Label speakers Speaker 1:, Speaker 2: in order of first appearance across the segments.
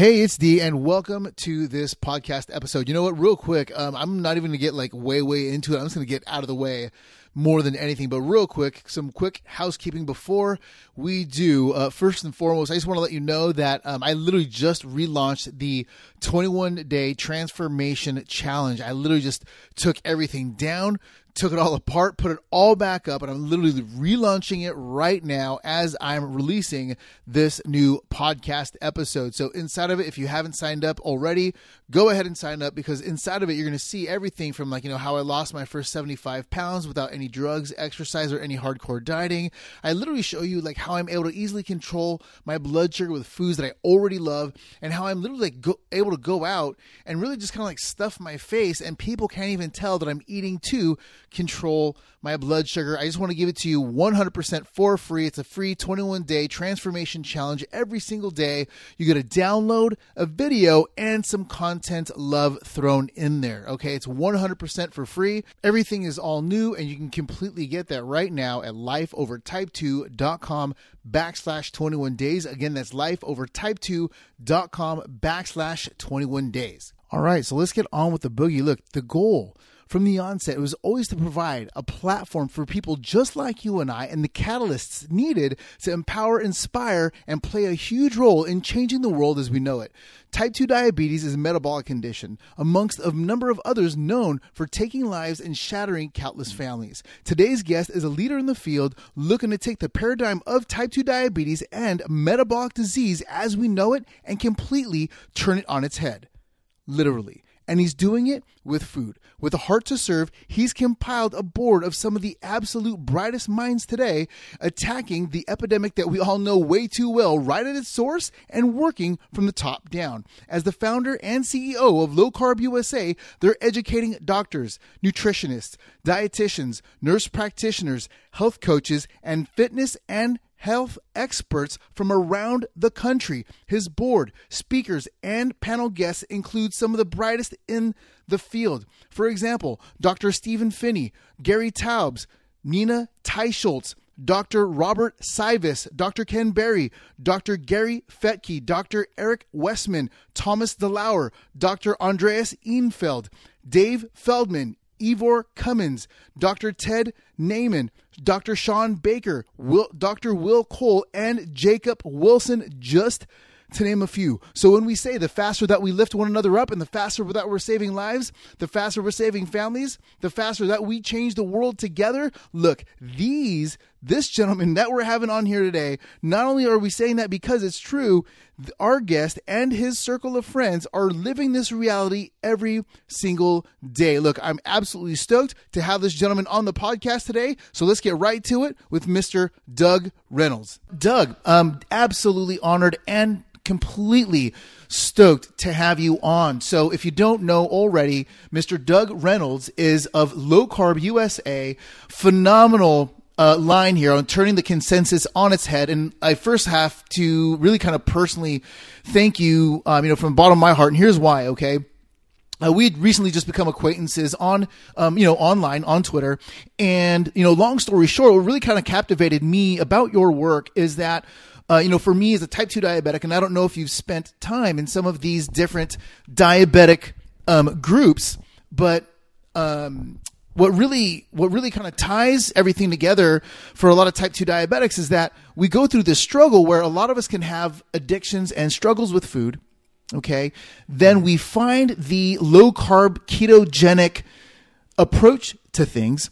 Speaker 1: Hey, it's D, and welcome to this podcast episode. You know what? Real quick, um, I'm not even going to get like way, way into it. I'm just going to get out of the way more than anything. But real quick, some quick housekeeping before we do. Uh, first and foremost, I just want to let you know that um, I literally just relaunched the 21 day transformation challenge. I literally just took everything down took it all apart, put it all back up, and I'm literally relaunching it right now as I'm releasing this new podcast episode. So, inside of it, if you haven't signed up already, go ahead and sign up because inside of it, you're going to see everything from like, you know, how I lost my first 75 pounds without any drugs, exercise, or any hardcore dieting. I literally show you like how I'm able to easily control my blood sugar with foods that I already love and how I'm literally like go, able to go out and really just kind of like stuff my face and people can't even tell that I'm eating too control my blood sugar. I just want to give it to you 100% for free. It's a free 21 day transformation challenge every single day. You get a download, a video, and some content love thrown in there. Okay, it's 100% for free. Everything is all new, and you can completely get that right now at lifeovertype2.com backslash 21 days. Again, that's lifeovertype2.com backslash 21 days. All right, so let's get on with the boogie. Look, the goal from the onset, it was always to provide a platform for people just like you and I and the catalysts needed to empower, inspire, and play a huge role in changing the world as we know it. Type 2 diabetes is a metabolic condition, amongst a number of others known for taking lives and shattering countless families. Today's guest is a leader in the field looking to take the paradigm of type 2 diabetes and metabolic disease as we know it and completely turn it on its head. Literally and he's doing it with food. With a heart to serve, he's compiled a board of some of the absolute brightest minds today, attacking the epidemic that we all know way too well, right at its source, and working from the top down. As the founder and CEO of Low Carb USA, they're educating doctors, nutritionists, dietitians, nurse practitioners, health coaches, and fitness and health experts from around the country. His board, speakers, and panel guests include some of the brightest in the field. For example, Dr. Stephen Phinney, Gary Taubes, Nina Teicholz, Dr. Robert Cywes, Dr. Ken Berry, Dr. Gary Fettke, Dr. Eric Westman, Thomas DeLauer, Dr. Andreas Eenfeldt, Dave Feldman, Ivor Cummins, Dr. Ted Naiman, Dr. Shawn Baker, Will, Dr. Will Cole, and Jacob Wilson, just to name a few. So when we say the faster that we lift one another up and the faster that we're saving lives, the faster we're saving families, the faster that we change the world together, look, these, this gentleman that we're having on here today, not only are we saying that because it's true, our guest and his circle of friends are living this reality every single day. Look, I'm absolutely stoked to have this gentleman on the podcast today. So let's get right to it with Mr. Doug Reynolds. Doug, um, absolutely honored and completely stoked to have you on. So, if you don't know already, Mr. Doug Reynolds is of Low Carb USA, phenomenal uh, line here on turning the consensus on its head. And I first have to really kind of personally thank you, um, you know, from the bottom of my heart. And here's why, okay? Uh, we had recently just become acquaintances on, um, you know, online on Twitter, and you know, long story short, what really kind of captivated me about your work is that uh, you know, for me as a type 2 diabetic, and I don't know if you've spent time in some of these different diabetic um, groups, but um, what really what really kind of ties everything together for a lot of type 2 diabetics is that we go through this struggle where a lot of us can have addictions and struggles with food okay then we find the low carb ketogenic approach to things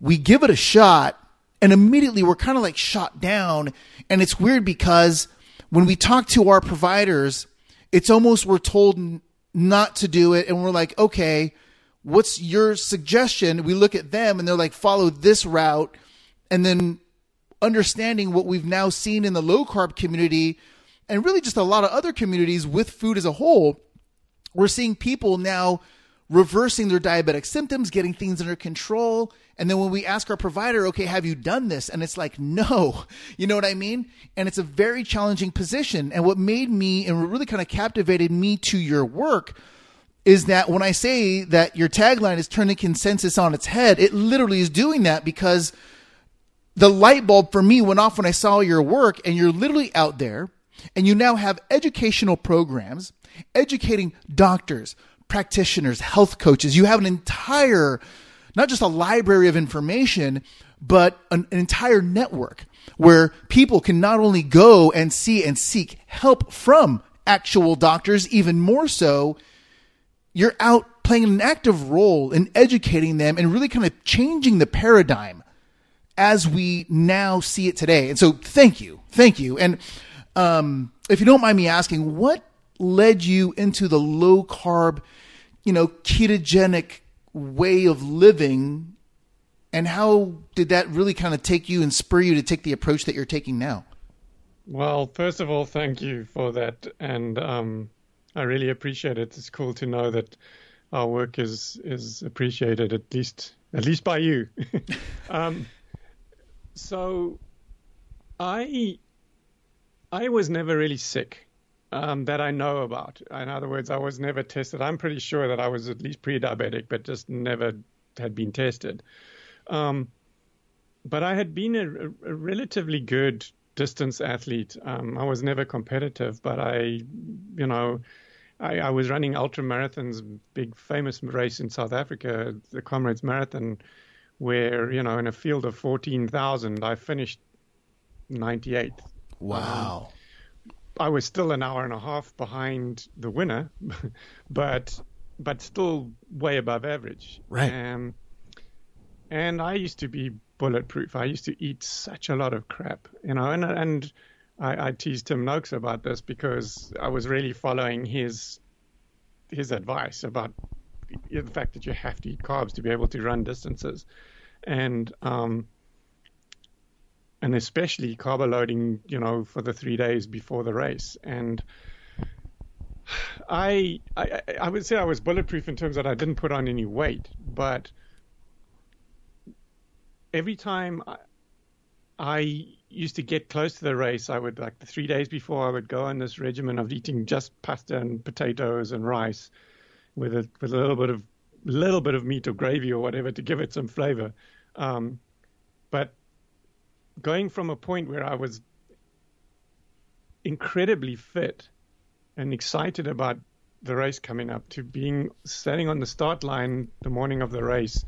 Speaker 1: we give it a shot and immediately we're kind of like shot down. And it's weird because when we talk to our providers, it's almost we're told not to do it. And we're like, okay, what's your suggestion? We look at them and they're like, follow this route. And then understanding what we've now seen in the low carb community and really just a lot of other communities with food as a whole, we're seeing people now reversing their diabetic symptoms, getting things under control. And then when we ask our provider, okay, have you done this? And it's like, no, you know what I mean? And it's a very challenging position. And what made me and what really kind of captivated me to your work is that when I say that your tagline is turning consensus on its head, it literally is doing that because the light bulb for me went off when I saw your work and you're literally out there And you now have educational programs educating doctors, practitioners, health coaches. You have an entire, not just a library of information, but an, an entire network where people can not only go and see and seek help from actual doctors, even more so, you're out playing an active role in educating them and really kind of changing the paradigm as we now see it today. And so, thank you, thank you. And um, if you don't mind me asking, what led you into the low carb, you know, ketogenic way of living, and how did that really kind of take you and spur you to take the approach that you're taking now?
Speaker 2: Well, first of all, thank you for that, and um, I really appreciate it. It's cool to know that our work is is appreciated at least at least by you. um, so, I I was never really sick um, that I know about. In other words, I was never tested. I'm pretty sure that I was at least pre-diabetic, but just never had been tested. Um, but I had been a, a relatively good distance athlete. Um, I was never competitive, but I, you know, I, I, was running ultra marathons, big famous race in South Africa, the Comrades Marathon, where you know in a field of fourteen thousand, I finished ninety eighth.
Speaker 1: Wow.
Speaker 2: Um, I was still an hour and a half behind the winner, but but still way above average.
Speaker 1: Right.
Speaker 2: Um, and I used to be bulletproof. I used to eat such a lot of crap, you know, and and I, I teased Tim Noakes about this because I was really following his his advice about the fact that you have to eat carbs to be able to run distances, and um, and especially carb loading, you know, for the three days before the race. And I, I, I would say I was bulletproof in terms that I didn't put on any weight, but every time I, I used to get close to the race, I would like the three days before I would go on this regimen of eating just pasta and potatoes and rice with a with a little bit of little bit of meat or gravy or whatever to give it some flavor. Um, but going from a point where I was incredibly fit and excited about the race coming up to being standing on the start line the morning of the race,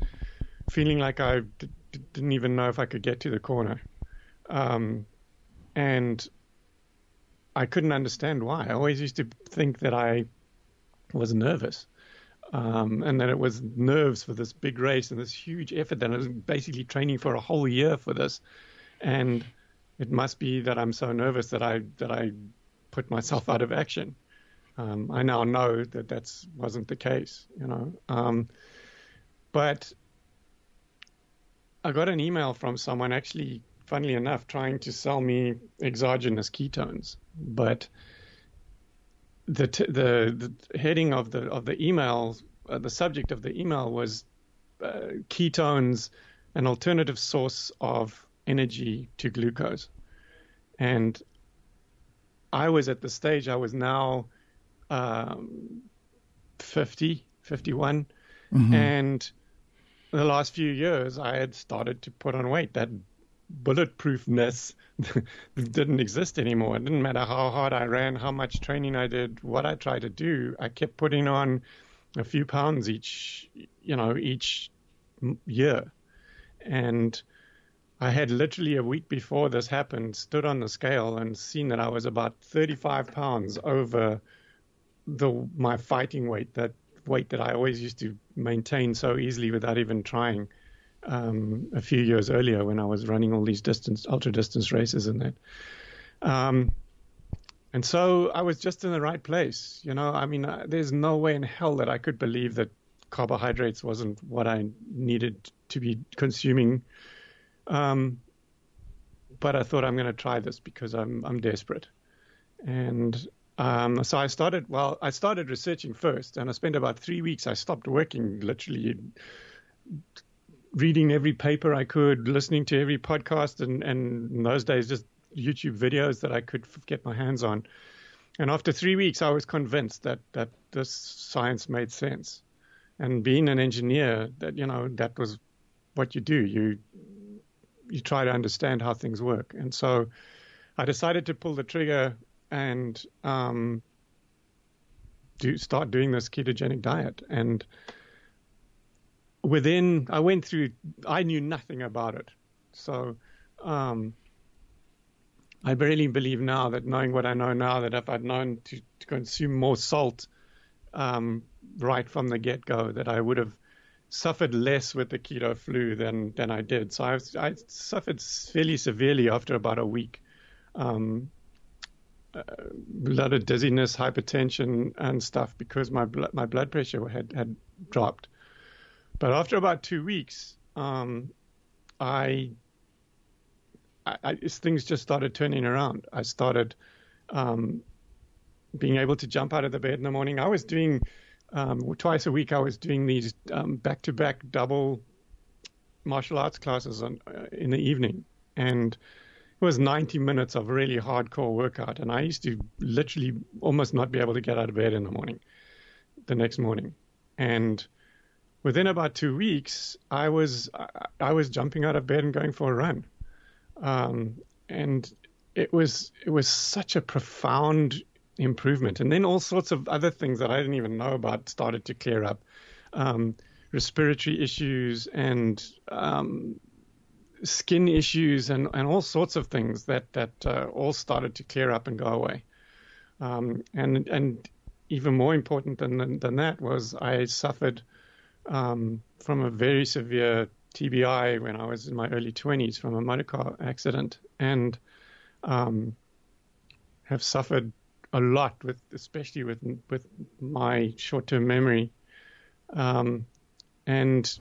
Speaker 2: feeling like I d- didn't even know if I could get to the corner. Um, and I couldn't understand why. I always used to think that I was nervous. Um, and that it was nerves for this big race and this huge effort that I was basically training for a whole year for this and it must be that I'm so nervous that I that I put myself out of action. Um, I now know that that wasn't the case, you know. Um, but I got an email from someone actually, funnily enough, trying to sell me exogenous ketones, but the t- the the heading of the of the email, uh, the subject of the email was uh, ketones, an alternative source of energy to glucose. And I was at the stage, I was now um, 50, 51. Mm-hmm. And the last few years, I had started to put on weight. That bulletproofness didn't exist anymore. It didn't matter how hard I ran, how much training I did, what I tried to do. I kept putting on a few pounds each, you know, each year. And I had literally a week before this happened stood on the scale and seen that I was about 35 pounds over the my fighting weight, that weight that I always used to maintain so easily without even trying. Um, a few years earlier when I was running all these distance, ultra distance races and that. Um, and so I was just in the right place. You know, I mean, uh, there's no way in hell that I could believe that carbohydrates wasn't what I needed to be consuming um, but I thought I'm going to try this because I'm I'm desperate, and um, so I started. Well, I started researching first, and I spent about three weeks. I stopped working, literally reading every paper I could, listening to every podcast, and, and in those days just YouTube videos that I could get my hands on. And after three weeks, I was convinced that that this science made sense. And being an engineer, that you know that was what you do. You you try to understand how things work. And so I decided to pull the trigger and um, do start doing this ketogenic diet. And within, I went through, I knew nothing about it. So um, I really believe now that knowing what I know now, that if I'd known to, to consume more salt um, right from the get go, that I would have suffered less with the keto flu than, than I did. So I, I suffered fairly severely after about a week. Um, a lot of dizziness, hypertension, and stuff because my blood, my blood pressure had, had dropped. But after about two weeks, um, I, I, I, things just started turning around. I started um, being able to jump out of the bed in the morning. I was doing um, twice a week. I was doing these um, back-to-back double martial arts classes on, uh, in the evening, and it was 90 minutes of really hardcore workout. And I used to literally almost not be able to get out of bed in the morning, the next morning, and within about two weeks, I was I, was jumping out of bed and going for a run, um, and it was it was such a profound improvement. And then all sorts of other things that I didn't even know about started to clear up, um, respiratory issues and um, skin issues and, and all sorts of things that that uh, all started to clear up and go away. Um, and and even more important than than that was I suffered um, from a very severe TBI when I was in my early 20s from a motor car accident and um, have suffered a lot with, especially with with my short-term memory, um, and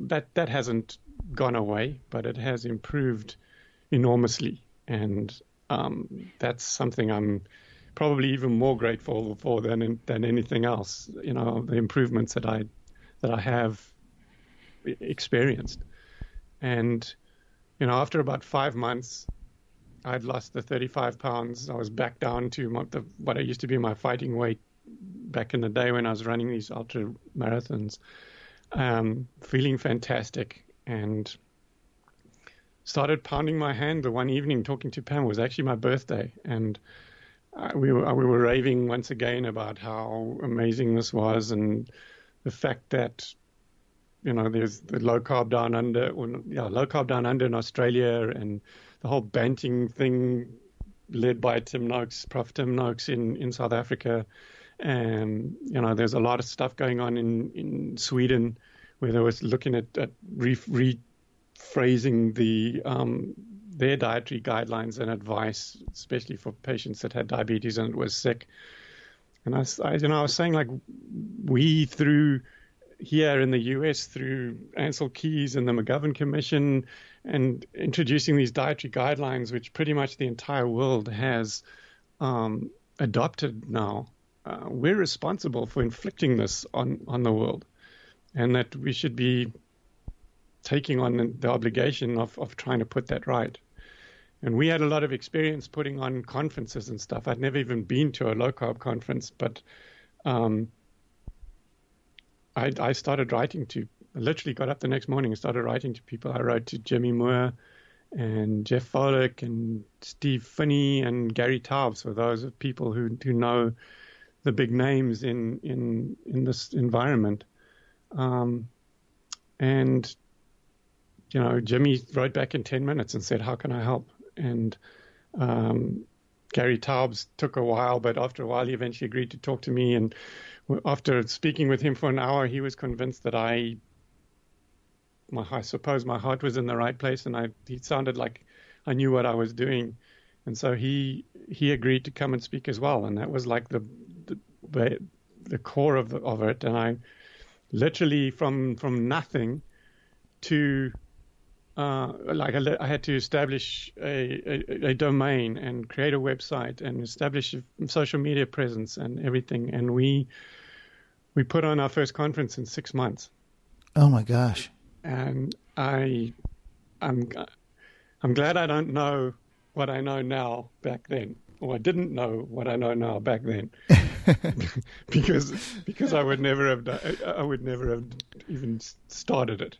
Speaker 2: that that hasn't gone away, but it has improved enormously, and um, that's something I'm probably even more grateful for than than anything else. You know, the improvements that I that I have experienced. And, you know, after about five months, I'd lost the 35 pounds. I was back down to my, the, what I used to be my fighting weight back in the day when I was running these ultra marathons. Um, feeling fantastic and started pounding my hand the one evening talking to Pam. It was actually my birthday. And uh, we, were, we were raving once again about how amazing this was and the fact that you know there's the low carb down under, yeah, low carb down under in Australia, and the whole Banting thing led by Tim Noakes, Prof. Tim Noakes in in South Africa. And you know, there's a lot of stuff going on in in Sweden where they were looking at, at re, rephrasing the um, their dietary guidelines and advice, especially for patients that had diabetes and was sick. And I, I, you know, I was saying like we through here in the US through Ancel Keys and the McGovern Commission and introducing these dietary guidelines, which pretty much the entire world has um, adopted now. Uh, we're responsible for inflicting this on, on the world, and that we should be taking on the obligation of, of trying to put that right. And we had a lot of experience putting on conferences and stuff. I'd never even been to a low carb conference, but um, I, I, started writing to, I literally got up the next morning and started writing to people. I wrote to Jimmy Moore and Jeff Volek and Steve Phinney and Gary Taubes for those people who, who know the big names in, in, in this environment. Um, and, you know, Jimmy wrote back in 10 minutes and said, How can I help? And um, Gary Taubes took a while, but after a while he eventually agreed to talk to me. And after speaking with him for an hour, he was convinced that I, my, I suppose my heart was in the right place, and I he sounded like I knew what I was doing, and so he he agreed to come and speak as well, and that was like the the, the core of the, of it. And I literally from from nothing to uh, like I, I, had to establish a, a, a, domain and create a website and establish a social media presence and everything. And we we put on our first conference in six months.
Speaker 1: Oh my gosh!
Speaker 2: And I I'm I'm glad I don't know what I know now back then, or I didn't know what I know now back then, because because I would never have done, I would never have even started it.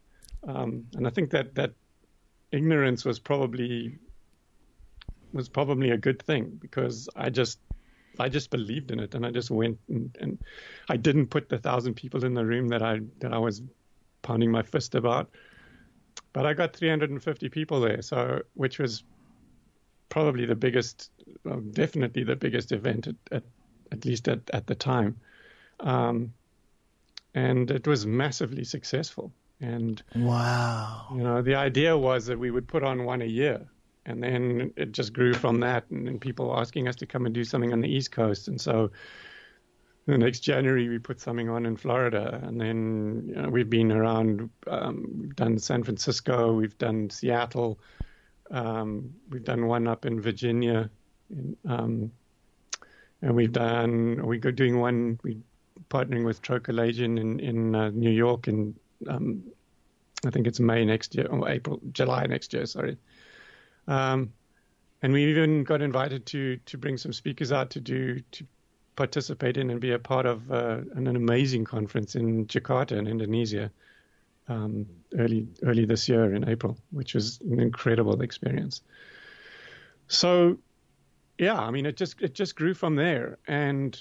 Speaker 2: Um, and I think that that ignorance was probably was probably a good thing because I just I just believed in it and I just went and, and I didn't put the thousand people in the room that I that I was pounding my fist about. But I got 350 people there, so which was probably the biggest, well, definitely the biggest event at, at, at least at, at the time. Um, and it was massively successful. And
Speaker 1: wow,
Speaker 2: you know, the idea was that we would put on one a year, and then it just grew from that. And then people asking us to come and do something on the East Coast, and so the next January we put something on in Florida, and then you know, we've been around. Um, we've done San Francisco, we've done Seattle, um, we've done one up in Virginia, in, um, and we've done we're doing one. We partnering with Tro Kalayjian in in uh, New York and um, I think it's May next year or April, July next year. Sorry. Um, and we even got invited to to bring some speakers out to do to participate in and be a part of uh, an, an, amazing conference in Jakarta in Indonesia um, early early this year in April, which was an incredible experience. So, yeah, I mean, it just it just grew from there, and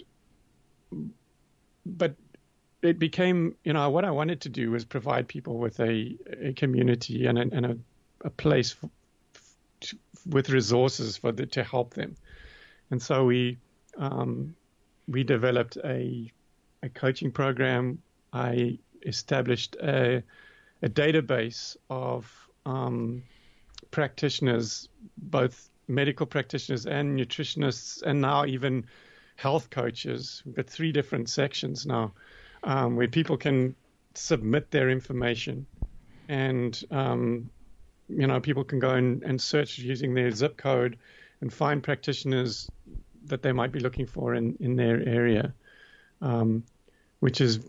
Speaker 2: but it became, you know, what I wanted to do was provide people with a, a community and a, and a, a place for, to, with resources for the, to help them. And so we um, we developed a a coaching program. I established a a database of um, practitioners, both medical practitioners and nutritionists, and now even health coaches. We've got three different sections now um, where people can submit their information and um, you know people can go and, and, search using their zip code and find practitioners that they might be looking for in, in their area, um, which is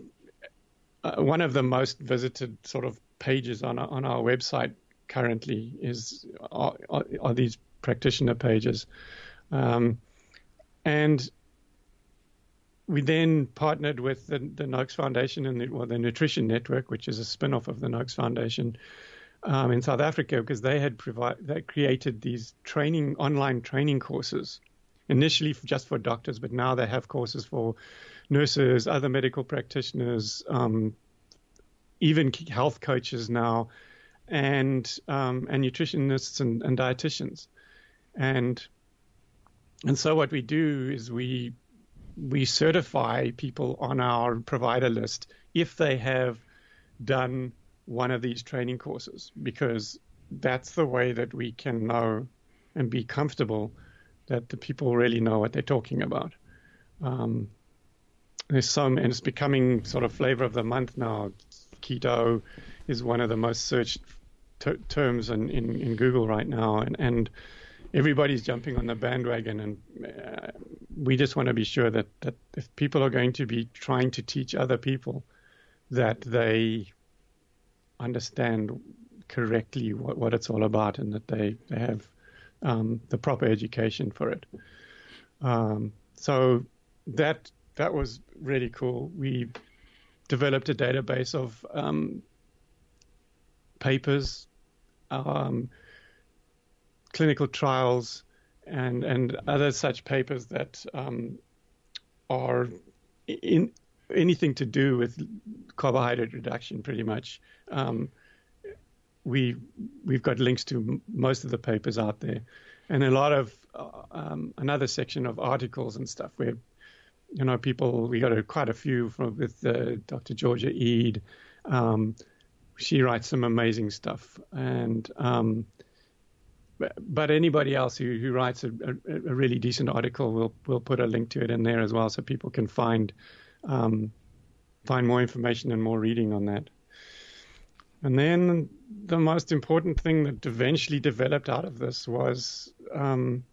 Speaker 2: uh, one of the most visited sort of pages on our, on our website currently is are, are, are these practitioner pages, um, and we then partnered with the, the Noakes Foundation and the, well, the Nutrition Network, which is a spin off of the Noakes Foundation um, in South Africa, because they had provide, they created these training online training courses initially just for doctors, but now they have courses for nurses, other medical practitioners, um, even health coaches now, and um, and nutritionists and, and dietitians, and and so what we do is we we certify people on our provider list if they have done one of these training courses because that's the way that we can know and be comfortable that the people really know what they're talking about. Um, there's some, and it's becoming sort of flavor of the month now. Keto is one of the most searched ter- terms in, in, in, Google right now, and, and everybody's jumping on the bandwagon, and uh, we just want to be sure that, that if people are going to be trying to teach other people, that they understand correctly what, what it's all about and that they, they have um, the proper education for it. Um, so that that was really cool. We developed a database of um, papers, um, clinical trials, and and other such papers that um, are in anything to do with carbohydrate reduction, pretty much. Um, we we've got links to most of the papers out there, and a lot of uh, um, another section of articles and stuff where you know people we got a, quite a few from with uh, Dr. Georgia Ede. Um, she writes some amazing stuff, and um, but anybody else who, who writes a, a, a, really decent article, we'll we'll put a link to it in there as well, so people can find um, find more information and more reading on that. And then the most important thing that eventually developed out of this was um,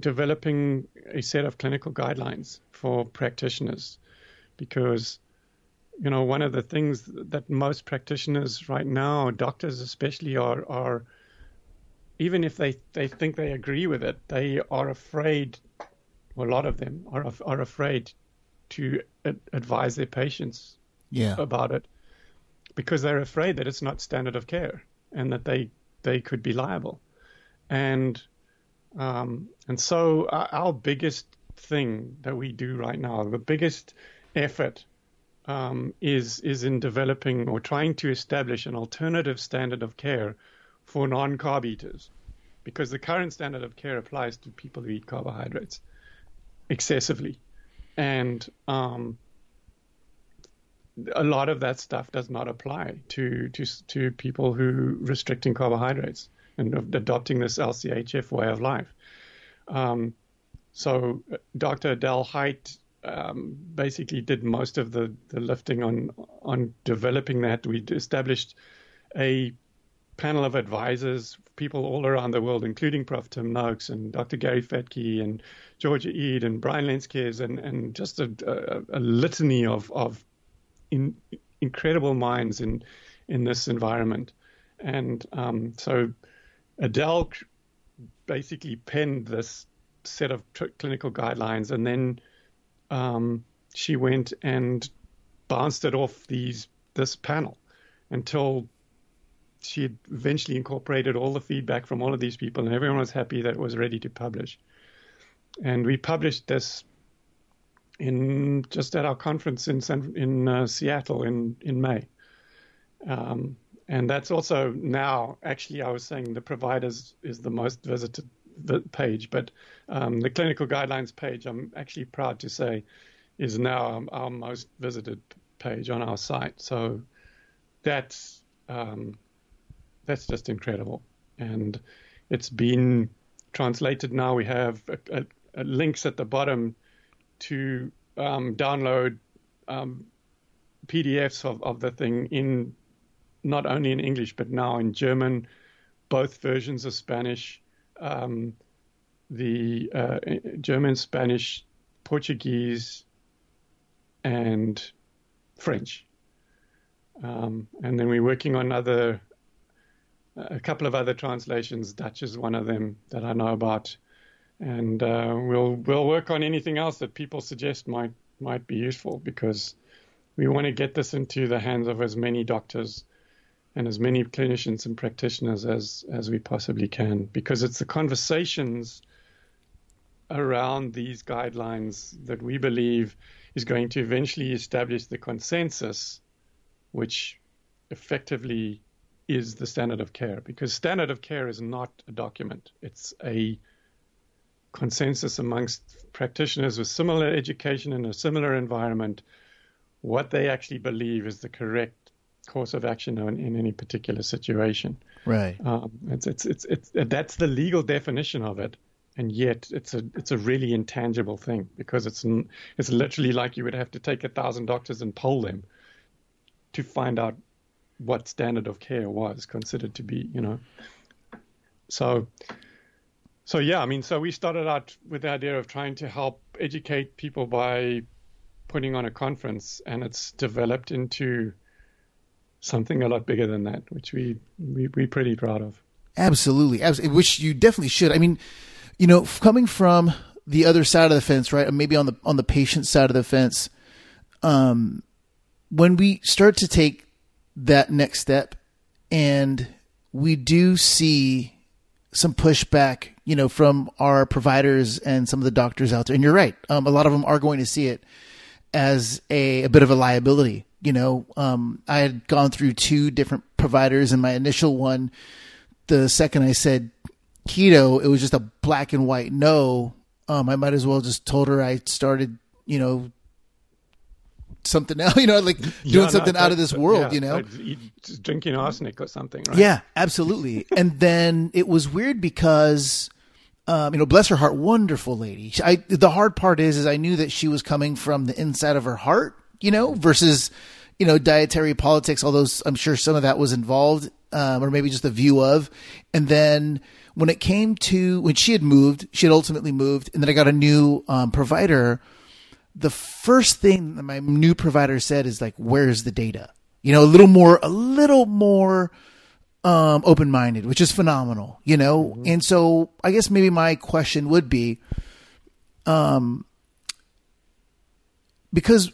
Speaker 2: developing a set of clinical guidelines for practitioners, because you know, one of the things that most practitioners right now, doctors especially, are are even if they, they think they agree with it, they are afraid. Well, a lot of them are are afraid to advise their patients
Speaker 1: yeah.
Speaker 2: about it because they're afraid that it's not standard of care and that they they could be liable. and um, and so our, our, biggest thing that we do right now, the biggest effort, um, is is in developing or trying to establish an alternative standard of care for non-carb eaters, because the current standard of care applies to people who eat carbohydrates excessively, and um, a lot of that stuff does not apply to to to people who restricting carbohydrates and adopting this LCHF way of life. Um, so uh, Dr. Adele Hite um, basically did most of the, the lifting on on developing that. We established a panel of advisors, people all around the world, including Prof. Tim Noakes and Dr. Gary Fettke and Georgia Ede and Brian Lenzkes and, and just a, a, a litany of, of in, incredible minds in in this environment. And um, so Adele basically penned this set of clinical guidelines, and then um, she went and bounced it off these this panel until she had eventually incorporated all the feedback from all of these people, and everyone was happy that it was ready to publish. And we published this in just at our conference in in uh, Seattle in in May. Um, and that's also now actually I was saying the providers is the most visited page, but um, the clinical guidelines page I'm actually proud to say is now our most visited page on our site. So that's um, that's just incredible, and it's been translated now. We have a, a, a links at the bottom to um, download um, PDFs of, of the thing in not only in English but now in German, both versions of Spanish, um, the uh, German, Spanish, Portuguese, and French. Um, and then we're working on other, a couple of other translations. Dutch is one of them that I know about, and uh, we'll we'll work on anything else that people suggest might might be useful because we want to get this into the hands of as many doctors and as many clinicians and practitioners as as we possibly can because it's the conversations around these guidelines that we believe is going to eventually establish the consensus which effectively is the standard of care. Because standard of care is not a document. It's a consensus amongst practitioners with similar education in a similar environment. What they actually believe is the correct course of action in, in any particular situation.
Speaker 1: Right.
Speaker 2: Um, it's, it's, it's, it's, that's the legal definition of it. And yet it's a, it's a really intangible thing because it's, it's literally like you would have to take a thousand doctors and poll them to find out what standard of care was considered to be, you know. So, so yeah, I mean, so we started out with the idea of trying to help educate people by putting on a conference, and it's developed into something a lot bigger than that, which we, we we're pretty proud of.
Speaker 1: Absolutely, absolutely, which you definitely should. I mean, you know, coming from the other side of the fence, right? Maybe on the on the patient side of the fence, um, when we start to take that next step, and we do see some pushback, you know, from our providers and some of the doctors out there. And you're right, um, a lot of them are going to see it as a, a bit of a liability you know, um, I had gone through two different providers, and my initial one, the second I said keto, it was just a black and white no. Um, I might as well just told her I started, you know, something else, you know, like doing yeah, something no, out of this world, yeah, you know,
Speaker 2: drinking arsenic or something, right?
Speaker 1: Yeah, absolutely. and then it was weird because, um, you know, bless her heart, wonderful lady. I, the hard part is, is I knew that she was coming from the inside of her heart you know, versus, you know, dietary politics, although I'm sure some of that was involved, um, or maybe just a view of. And then when it came to, when she had moved, she had ultimately moved, and then I got a new um, provider. The first thing that my new provider said is like, where's the data? You know, a little more, a little more, um, open minded, which is phenomenal, you know? Mm-hmm. And so I guess maybe my question would be, um, because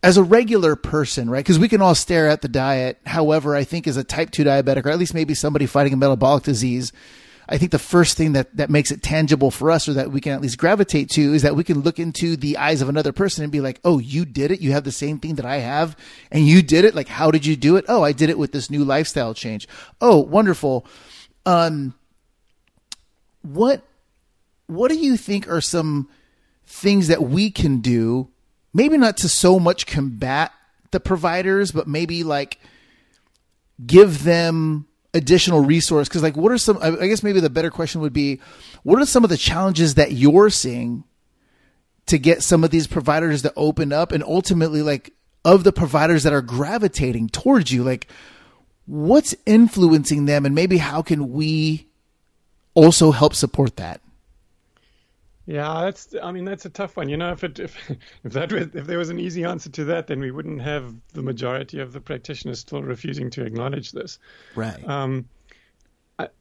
Speaker 1: as a regular person, right? Because we can all stare at the diet. However, I think as a type 2 diabetic, or at least maybe somebody fighting a metabolic disease, I think the first thing that, that makes it tangible for us or that we can at least gravitate to is that we can look into the eyes of another person and be like, Oh, you did it. You have the same thing that I have and you did it. Like, how did you do it? Oh, I did it with this new lifestyle change. Oh, wonderful. Um, what, what do you think are some things that we can do? Maybe not to so much combat the providers, but maybe like give them additional resource? Because like what are some i guess maybe the better question would be what are some of the challenges that you're seeing to get some of these providers to open up? And ultimately like of the providers that are gravitating towards you like what's influencing them? And maybe how can we also help support that
Speaker 2: yeah, that's. I mean, that's a tough one. You know, if it if if that was, if there was an easy answer to that, then we wouldn't have the majority of the practitioners still refusing to acknowledge this.
Speaker 1: Right.
Speaker 2: Um,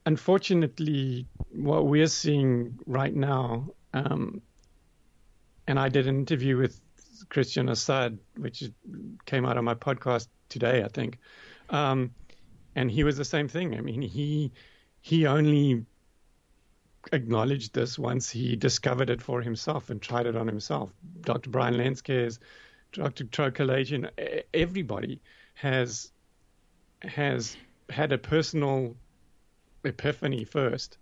Speaker 2: unfortunately, what we're seeing right now, um, and I did an interview with Christian Assad, which came out on my podcast today, I think, um, and he was the same thing. I mean, he he only acknowledged this once he discovered it for himself and tried it on himself. Dr. Brian Lenzkes, Dr. Tro Kalayjian, everybody has has had a personal epiphany first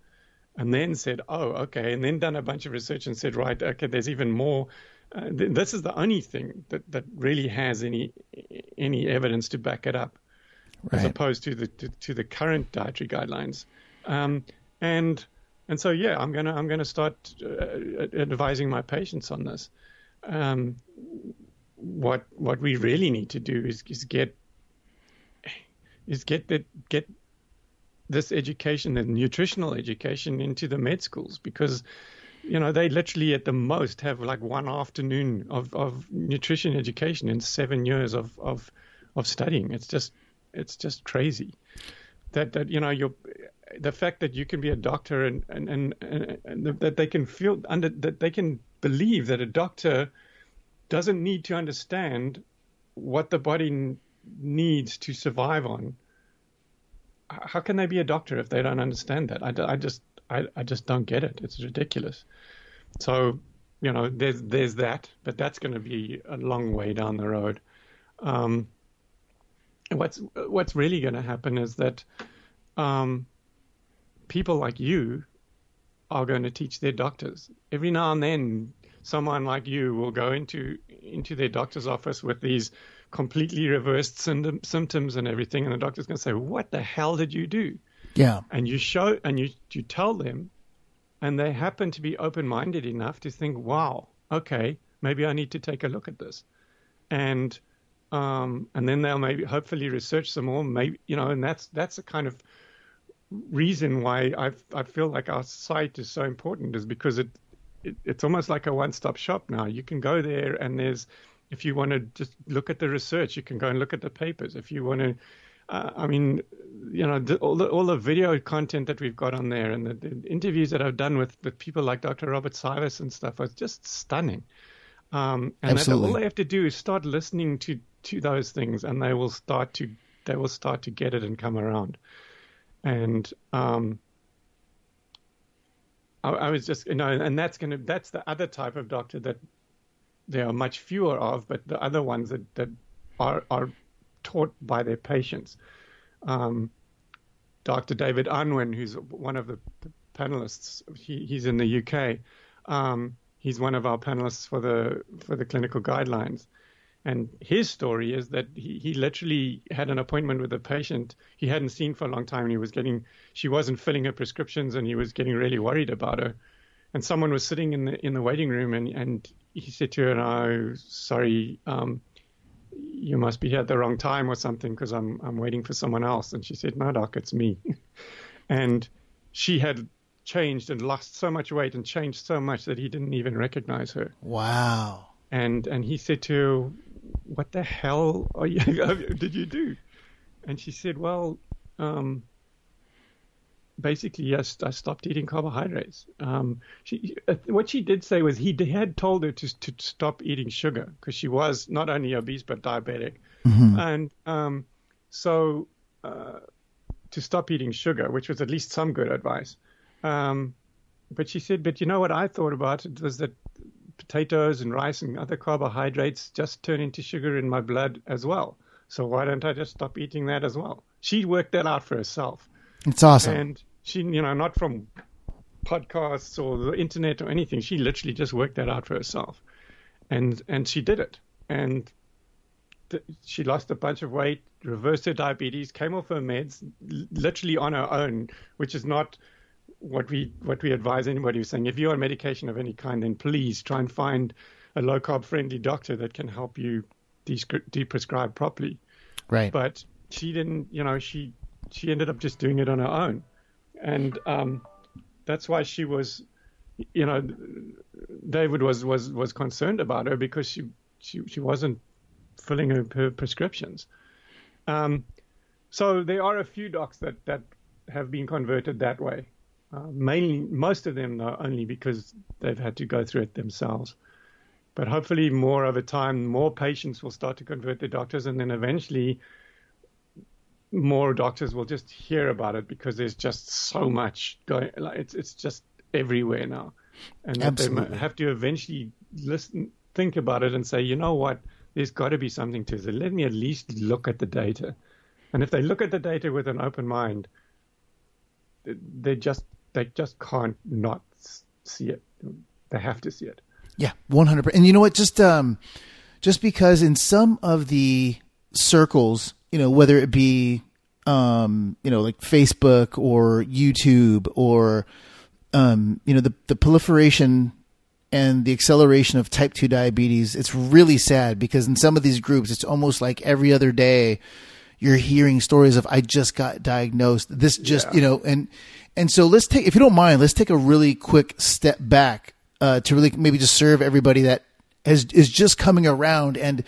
Speaker 2: and then said, oh, okay, and then done a bunch of research and said, right, okay, there's even more. Uh, th- this is the only thing that, that really has any any evidence to back it up, right. as opposed to the to, to, the current dietary guidelines. Um, and and so, yeah, I'm gonna I'm gonna start uh, advising my patients on this. Um, what what we really need to do is, is get is get that get this education and nutritional education into the med schools because you know they literally at the most have like one afternoon of, of nutrition education in seven years of, of of studying it's just it's just crazy that that you know you're the fact that you can be a doctor and and, and, and, and that they can feel under that they can believe that a doctor doesn't need to understand what the body needs to survive on. How can they be a doctor if they don't understand that? I, I just I, I just don't get it. It's ridiculous. So you know there's there's that, but that's going to be a long way down the road. Um, what's what's really going to happen is that um, people like you are going to teach their doctors. Every now and then, someone like you will go into into their doctor's office with these completely reversed symptoms and everything, and the doctor's going to say, "What the hell did you do?"
Speaker 1: Yeah.
Speaker 2: And you show and you you tell them, and they happen to be open-minded enough to think, "Wow, okay, maybe I need to take a look at this," and um, and then they'll maybe hopefully research some more, maybe you know, and that's that's a kind of reason why I I feel like our site is so important is because it, it it's almost like a one-stop shop now. You can go there and there's if you want to just look at the research, you can go and look at the papers. If you want to, uh, I mean, you know, the, all the all the video content that we've got on there and the, the, interviews that I've done with with people like Dr. Robert Cywes and stuff are just stunning. Um, and that, all they have to do is start listening to to those things, and they will start to they will start to get it and come around and um, I, I, was just you know, and that's gonna that's the other type of doctor that there are much fewer of, but the other ones that that are are taught by their patients. Um, Dr. David Unwin, who's one of the panelists, he, he's in the UK. Um, he's one of our panelists for the for the clinical guidelines. And his story is that he, he literally had an appointment with a patient he hadn't seen for a long time. And he was getting, she wasn't filling her prescriptions and he was getting really worried about her. And someone was sitting in the in the waiting room and, and he said to her, "No, sorry, um, you must be here at the wrong time or something because I'm I'm waiting for someone else." And she said, "No, doc, it's me." and she had changed and lost so much weight and changed so much that he didn't even recognize her.
Speaker 1: Wow.
Speaker 2: And and he said to her, what the hell are you, did you do? And she said, well, um, basically, yes, I stopped eating carbohydrates. Um, she, uh, what she did say was he had told her to, to stop eating sugar because she was not only obese but diabetic. Mm-hmm. And um, so uh, to stop eating sugar, which was at least some good advice. Um, but she said, but you know what I thought about it was that potatoes and rice and other carbohydrates just turn into sugar in my blood as well. So why don't I just stop eating that as well? She worked that out for herself.
Speaker 1: It's awesome.
Speaker 2: And she, you know, not from podcasts or the internet or anything. She literally just worked that out for herself, and and she did it. And th- she lost a bunch of weight, reversed her diabetes, came off her meds, l- literally on her own, which is not what we what we advise anybody who's saying if you're on medication of any kind, then please try and find a low carb friendly doctor that can help you de-prescribe properly.
Speaker 1: Right.
Speaker 2: But she didn't, you know, she she ended up just doing it on her own, and um, that's why she was, you know, David was was was concerned about her because she she she wasn't filling her, her prescriptions. Um, so there are a few docs that that have been converted that way. Uh, mainly, most of them though, only because they've had to go through it themselves. But hopefully, more over time, more patients will start to convert their doctors, and then eventually, more doctors will just hear about it because there's just so much going. Like it's it's just everywhere now, and
Speaker 1: Absolutely.
Speaker 2: they have to eventually listen, think about it, and say, you know what, there's got to be something to this. Let me at least look at the data, and if they look at the data with an open mind, they just they just can't not see it. They have to see it.
Speaker 1: Yeah, one hundred percent. And you know what? Just um, just because in some of the circles, you know, whether it be um, you know, like Facebook or YouTube or um, you know, the the proliferation and the acceleration of type 2 diabetes, it's really sad because in some of these groups, it's almost like every other day you're hearing stories of, I just got diagnosed. This just,
Speaker 2: Yeah.
Speaker 1: you know, and, and so let's take, if you don't mind, let's take a really quick step back, uh, to really maybe just serve everybody that has, is just coming around. And,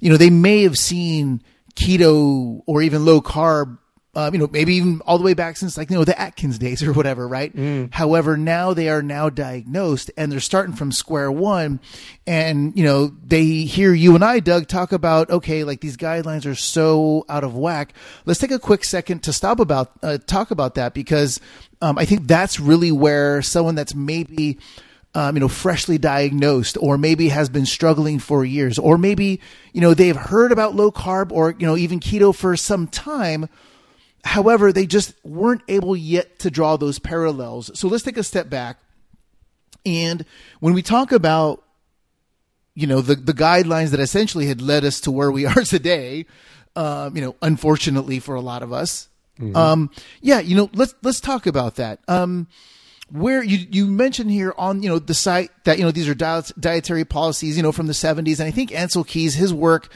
Speaker 1: you know, they may have seen keto or even low carb, um, you know, maybe even all the way back since like, you know, the Atkins days or whatever, right? However, now they are now diagnosed and they're starting from square one. And, you know, they hear you and I, Doug, talk about, okay, like these guidelines are so out of whack. Let's take a quick second to stop about, uh, talk about that because, um, I think that's really where someone that's maybe, um, you know, freshly diagnosed, or maybe has been struggling for years, or maybe, you know, they've heard about low carb or, you know, even keto for some time. However, they just weren't able yet to draw those parallels. So let's take a step back. And when we talk about, you know, the, the guidelines that essentially had led us to where we are today, um, you know, unfortunately for a lot of us, um, yeah, you know, let's, let's talk about that. Um, where you you mentioned here on you know the site that you know these are diet, dietary policies you know from the 70s and I think Ancel Keys his work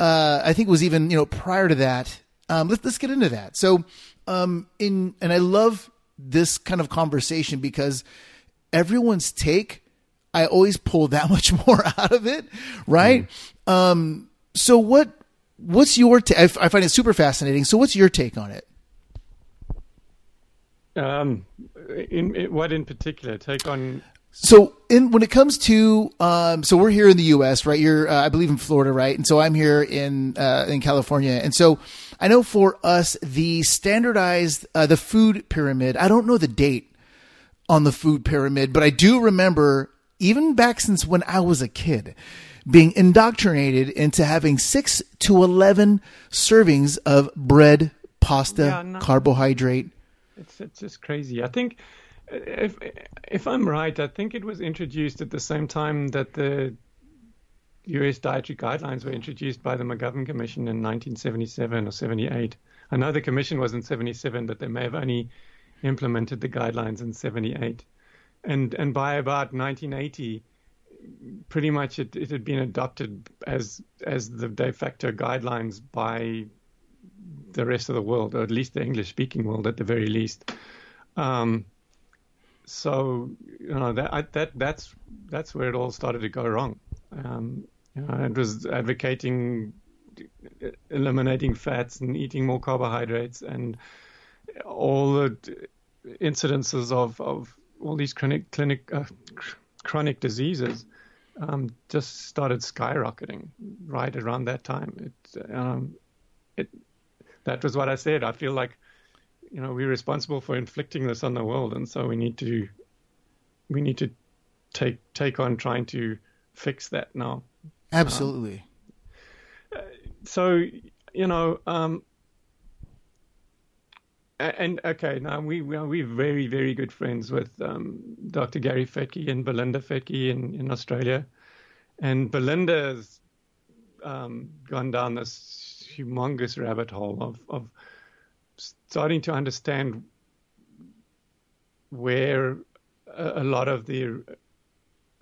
Speaker 1: uh, I think was even you know prior to that um, let's let's get into that so um, in and I love this kind of conversation because everyone's take I always pull that much more out of it right um, so what what's your ta- I, f- I find it super fascinating so what's your take on it
Speaker 2: Um, in, in what in particular? Take on
Speaker 1: So, in when it comes to, um, so we're here in the U.S., right? You're, uh, I believe, in Florida, right? And so I'm here in uh, in California, and so I know for us the standardized uh, the food pyramid. I don't know the date on the food pyramid, but I do remember even back since when I was a kid being indoctrinated into having six to eleven servings of bread, pasta,
Speaker 2: Yeah, no.
Speaker 1: carbohydrate.
Speaker 2: It's it's just crazy. I think if if I'm right, I think it was introduced at the same time that the U.S. dietary guidelines were introduced by the McGovern Commission in 1977 or 78. I know the commission was in 77, but they may have only implemented the guidelines in 78. And and by about 1980, pretty much it, it had been adopted as as the de facto guidelines by the rest of the world, or at least the English-speaking world, at the very least. Um, so you know that I, that that's that's where it all started to go wrong. Um, you it was advocating eliminating fats and eating more carbohydrates and all the incidences of, of all these chronic clinic uh, chronic diseases um, just started skyrocketing right around that time. It, um, it that was what I said. I feel like you know, we're responsible for inflicting this on the world, and so we need to we need to take take on trying to fix that now.
Speaker 1: Absolutely.
Speaker 2: Um, so you know, um, and okay, now we we are we're very very good friends with um, Dr. Gary Fettke and Belinda Fettke in in Australia, and Belinda's um, gone down this humongous rabbit hole of of starting to understand where a, a lot of the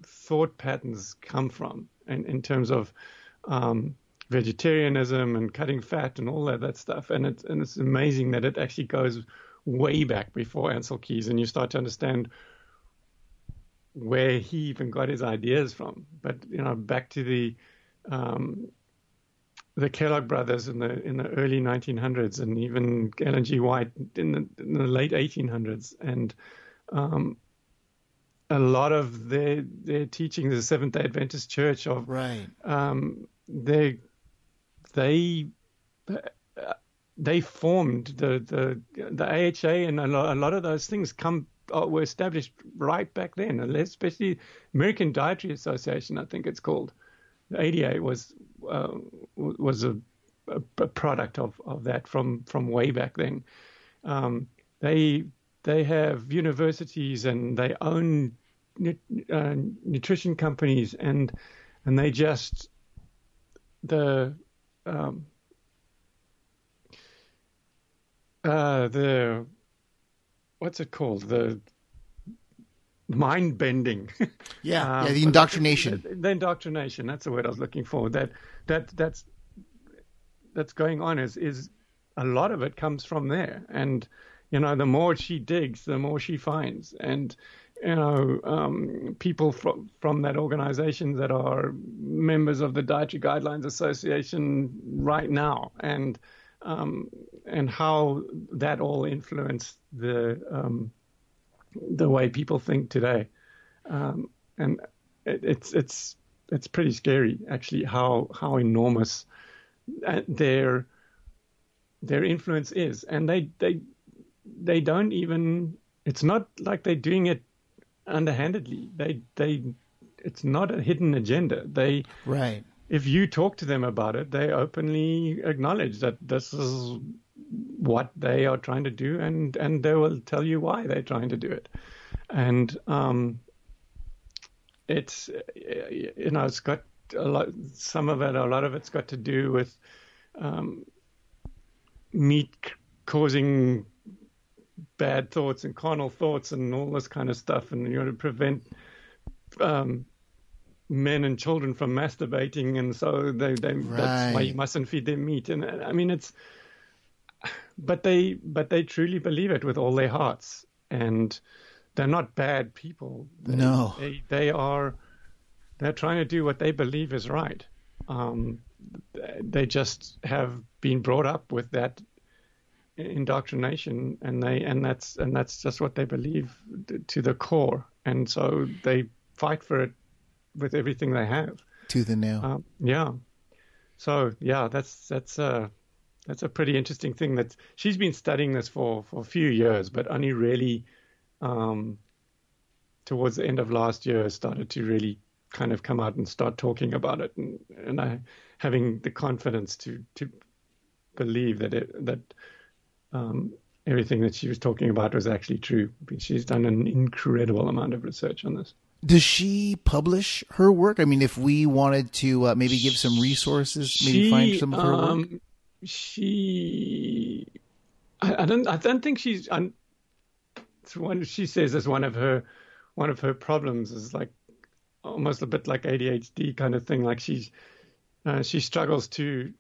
Speaker 2: thought patterns come from, and in terms of um, vegetarianism and cutting fat and all that that stuff. And it's and it's amazing that it actually goes way back before Ancel Keys, and you start to understand where he even got his ideas from. But you know, back to the um, the Kellogg brothers in the in the early 1900s, and even Ellen G. White in the, in the late 1800s, and um, a lot of their their teaching, the Seventh Day Adventist Church of
Speaker 1: right,
Speaker 2: um, they they they formed the the the AHA and a lot, a lot of those things come uh, were established right back then, especially American Dietary Association, I think it's called. The ADA was uh, was a, a, product of, of that from, from way back then. Um, they they have universities and they own uh, nutrition companies and and they just the um, uh, the what's it called the mind bending.
Speaker 1: yeah, um, yeah, the indoctrination.
Speaker 2: The, the, indoctrination. That's the word I was looking for. That that that's that's going on is is a lot of it comes from there, and you know the more she digs, the more she finds, and you know, um, people from from that organization that are members of the Dietary Guidelines Association right now, and um, and how that all influenced the um, the way people think today, um, and it, it's it's it's pretty scary actually how how enormous uh, their their influence is, and they they they don't even. It's not like they're doing it underhandedly. They they it's not a hidden agenda. They
Speaker 1: right.
Speaker 2: If you talk to them about it, they openly acknowledge that this is what they are trying to do, and and they will tell you why they're trying to do it. And um, it's you know it's got a lot. Some of it, a lot of it's got to do with um, meat causing bad thoughts and carnal thoughts and all this kind of stuff, and you know to prevent um, men and children from masturbating, and so they, they right. that's why you mustn't feed them meat. And I mean, it's but they but they truly believe it with all their hearts, and they're not bad people. They,
Speaker 1: no,
Speaker 2: they they are they're trying to do what they believe is right. Um, they just have been brought up with that indoctrination, and they and that's and that's just what they believe to the core, and so they fight for it with everything they have.
Speaker 1: To the nail.
Speaker 2: Um, yeah. So yeah, that's that's uh that's a pretty interesting thing. That she's been studying this for for a few years, but only really um, towards the end of last year started to really kind of come out and start talking about it, and and I having the confidence to to believe that it that um, everything that she was talking about was actually true. She's done an incredible amount of research on this.
Speaker 1: Does she publish her work? I mean, if we wanted to uh, maybe give some resources, maybe she, find some of her um, work.
Speaker 2: She, I, I, don't, I don't think she's. I'm, one she says is one of her, one of her problems is like almost a bit like ADHD kind of thing. Like she's, uh, she struggles to,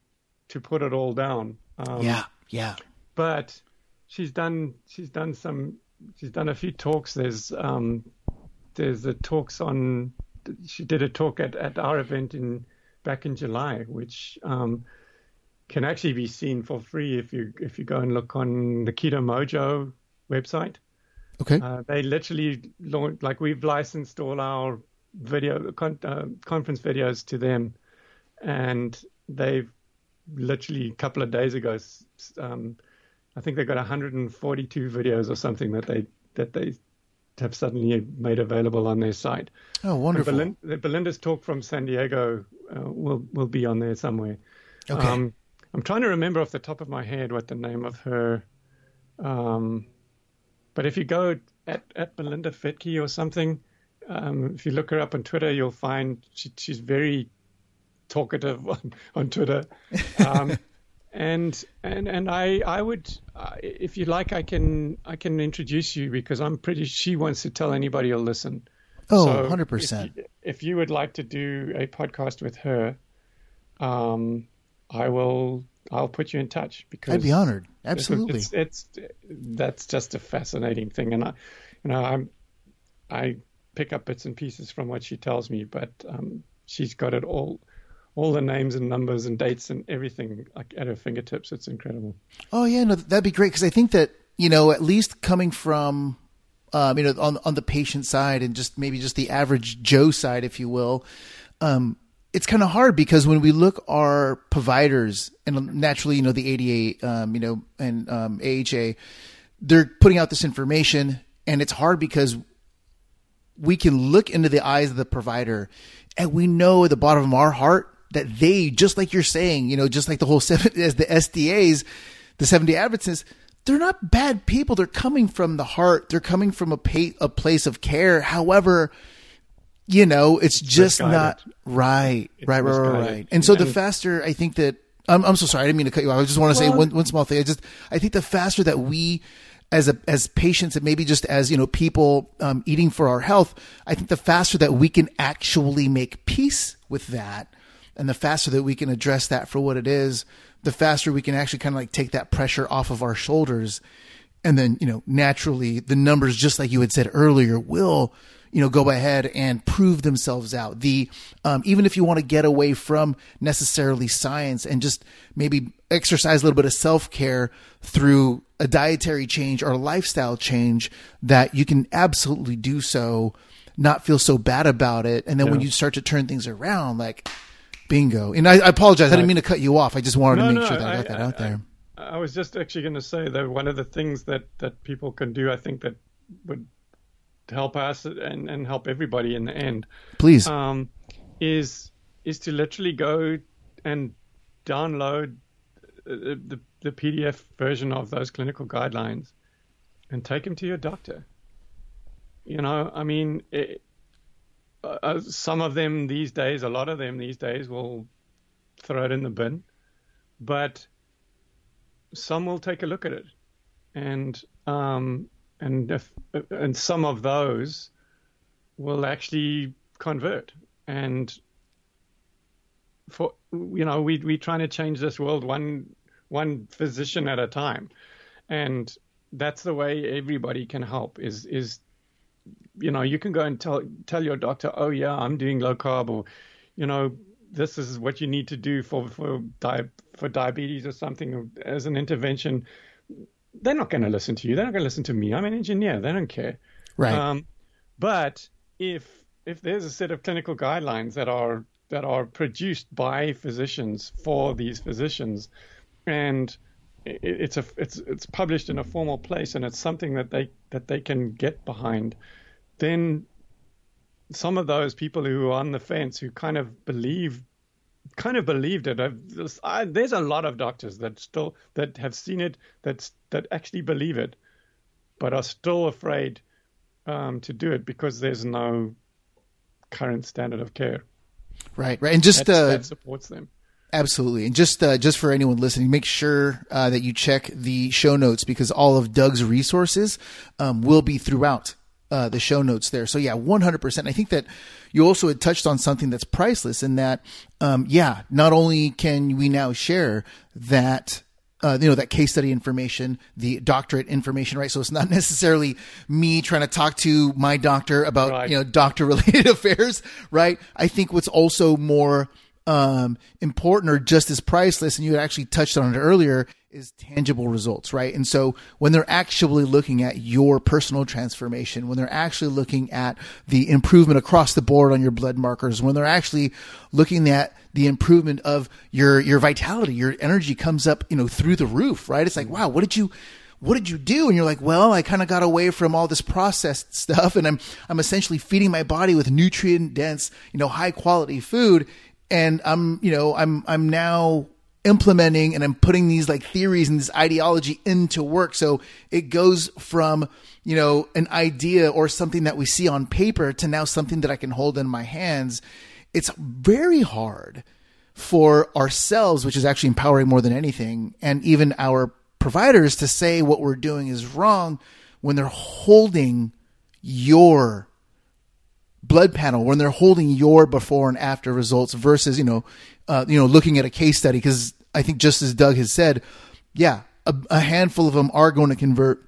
Speaker 2: to put it all down.
Speaker 1: Um, yeah, yeah
Speaker 2: but she's done she's done some she's done a few talks. There's um, there's the talks on she did a talk at, at our event in back in July, which um, can actually be seen for free if you if you go and look on the Keto Mojo website.
Speaker 1: Okay.
Speaker 2: Uh, they literally launched like we've licensed all our video con- uh, conference videos to them, and they've literally a couple of days ago um, I think they've got 142 videos or something that they that they have suddenly made available on their site.
Speaker 1: Oh, wonderful!
Speaker 2: Belin- the Belinda's talk from San Diego uh, will will be on there somewhere.
Speaker 1: Okay.
Speaker 2: Um, I'm trying to remember off the top of my head what the name of her. Um, but if you go at, at Belinda Fettke or something, um, if you look her up on Twitter, you'll find she, she's very talkative on, on Twitter. Um, and and and I I would uh, if you like I can I can introduce you because I'm pretty she wants to tell anybody who'll listen.
Speaker 1: Oh,
Speaker 2: So
Speaker 1: 100%.
Speaker 2: If you, if you would like to do a podcast with her, um, I will. I'll put you in touch because
Speaker 1: I'd be honored.
Speaker 2: it's-
Speaker 1: Absolutely.
Speaker 2: It's, it's that's just a fascinating thing, and I, you know, I'm I pick up bits and pieces from what she tells me, but um, she's got it all, all the names and numbers and dates and everything like at her fingertips. It's incredible.
Speaker 1: Oh yeah, no, that'd be great because I think that you know at least coming from um, you know on on the patient side and just maybe just the average Joe side, if you will, um, it's kind of hard because when we look our providers and naturally you know the ADA, um, you know, and um, AHA, they're putting out this information and it's hard because we can look into the eyes of the provider and we know at the bottom of our heart that they, just like you're saying, you know, just like the whole seven, as the SDAs, the Seventh-day Adventists, they're not bad people. They're coming from the heart. They're coming from a pa- a place of care. However, you know, it's just
Speaker 2: misguided.
Speaker 1: not right, right, right, right,
Speaker 2: misguided.
Speaker 1: right. And so the faster, I think that I'm, I'm so sorry. I didn't mean to cut you off. I just want to say one, one small thing. I just, I think the faster that we, as a, as patients and maybe just as, you know, people, um, eating for our health, I think the faster that we can actually make peace with that and the faster that we can address that for what it is, the faster we can actually kind of like take that pressure off of our shoulders. And then, you know, naturally the numbers, just like you had said earlier, will, you know, go ahead and prove themselves out. The, um, even if you want to get away from necessarily science and just maybe exercise a little bit of self care through a dietary change or a lifestyle change, that you can absolutely do so, not feel so bad about it. And then when you start to turn things around, like, bingo. And I, I apologize. I didn't mean to cut you off. I just wanted to make sure that I got that out there.
Speaker 2: I, I was just actually going to say that one of the things that, that people can do, I think that would help us and, and help everybody in the end,
Speaker 1: Please.
Speaker 2: um, is is to literally go and download uh, the, the PDF version of those clinical guidelines and take them to your doctor. You know, I mean, it, uh, uh, some of them these days, a lot of them these days will throw it in the bin, but some will take a look at it, and um, and if, and some of those will actually convert. And for you know we we're trying to change this world one one physician at a time. And that's the way everybody can help is is you know you can go and tell tell your doctor oh yeah i'm doing low carb or you know this is what you need to do for for di- for diabetes or something as an intervention. They're not going to listen to you. They're not going to listen to me. I'm an engineer. They don't care.
Speaker 1: Right.
Speaker 2: um, but if if there's a set of clinical guidelines that are that are produced by physicians for these physicians, and it, it's a it's it's published in a formal place, and it's something that they that they can get behind, then some of those people who are on the fence who kind of believe kind of believed it. I, there's a lot of doctors that still that have seen it that that actually believe it, but are still afraid um, to do it because there's no current standard of care
Speaker 1: right. Right. And just,
Speaker 2: that,
Speaker 1: uh,
Speaker 2: that supports them.
Speaker 1: Absolutely, and just uh, just for anyone listening, make sure uh, that you check the show notes because all of Doug's resources um, will be throughout uh, the show notes there. So yeah, one hundred percent. I think that you also had touched on something that's priceless in that, um, yeah, not only can we now share that. Uh, you know that case study information, the doctorate information, right? So it's not necessarily me trying to talk to my doctor about
Speaker 2: Right.
Speaker 1: you know doctor related affairs, right? I think what's also more um, important or just as priceless, and you had actually touched on it earlier, is tangible results, right? And so when they're actually looking at your personal transformation, when they're actually looking at the improvement across the board on your blood markers, when they're actually looking at the improvement of your your vitality, your energy comes up, you know, through the roof, right? It's like, wow, what did you what did you do? And you're like, well, I kind of got away from all this processed stuff and I'm I'm essentially feeding my body with nutrient dense, you know, high quality food and I'm, you know, I'm I'm now implementing and I'm putting these like theories and this ideology into work. So it goes from, you know, an idea or something that we see on paper to now something that I can hold in my hands. It's very hard for ourselves, which is actually empowering more than anything, and even our providers to say what we're doing is wrong when they're holding your blood panel when they're holding your before and after results versus you know uh, you know looking at a case study because I think just as Doug has said, yeah, a, a handful of them are going to convert.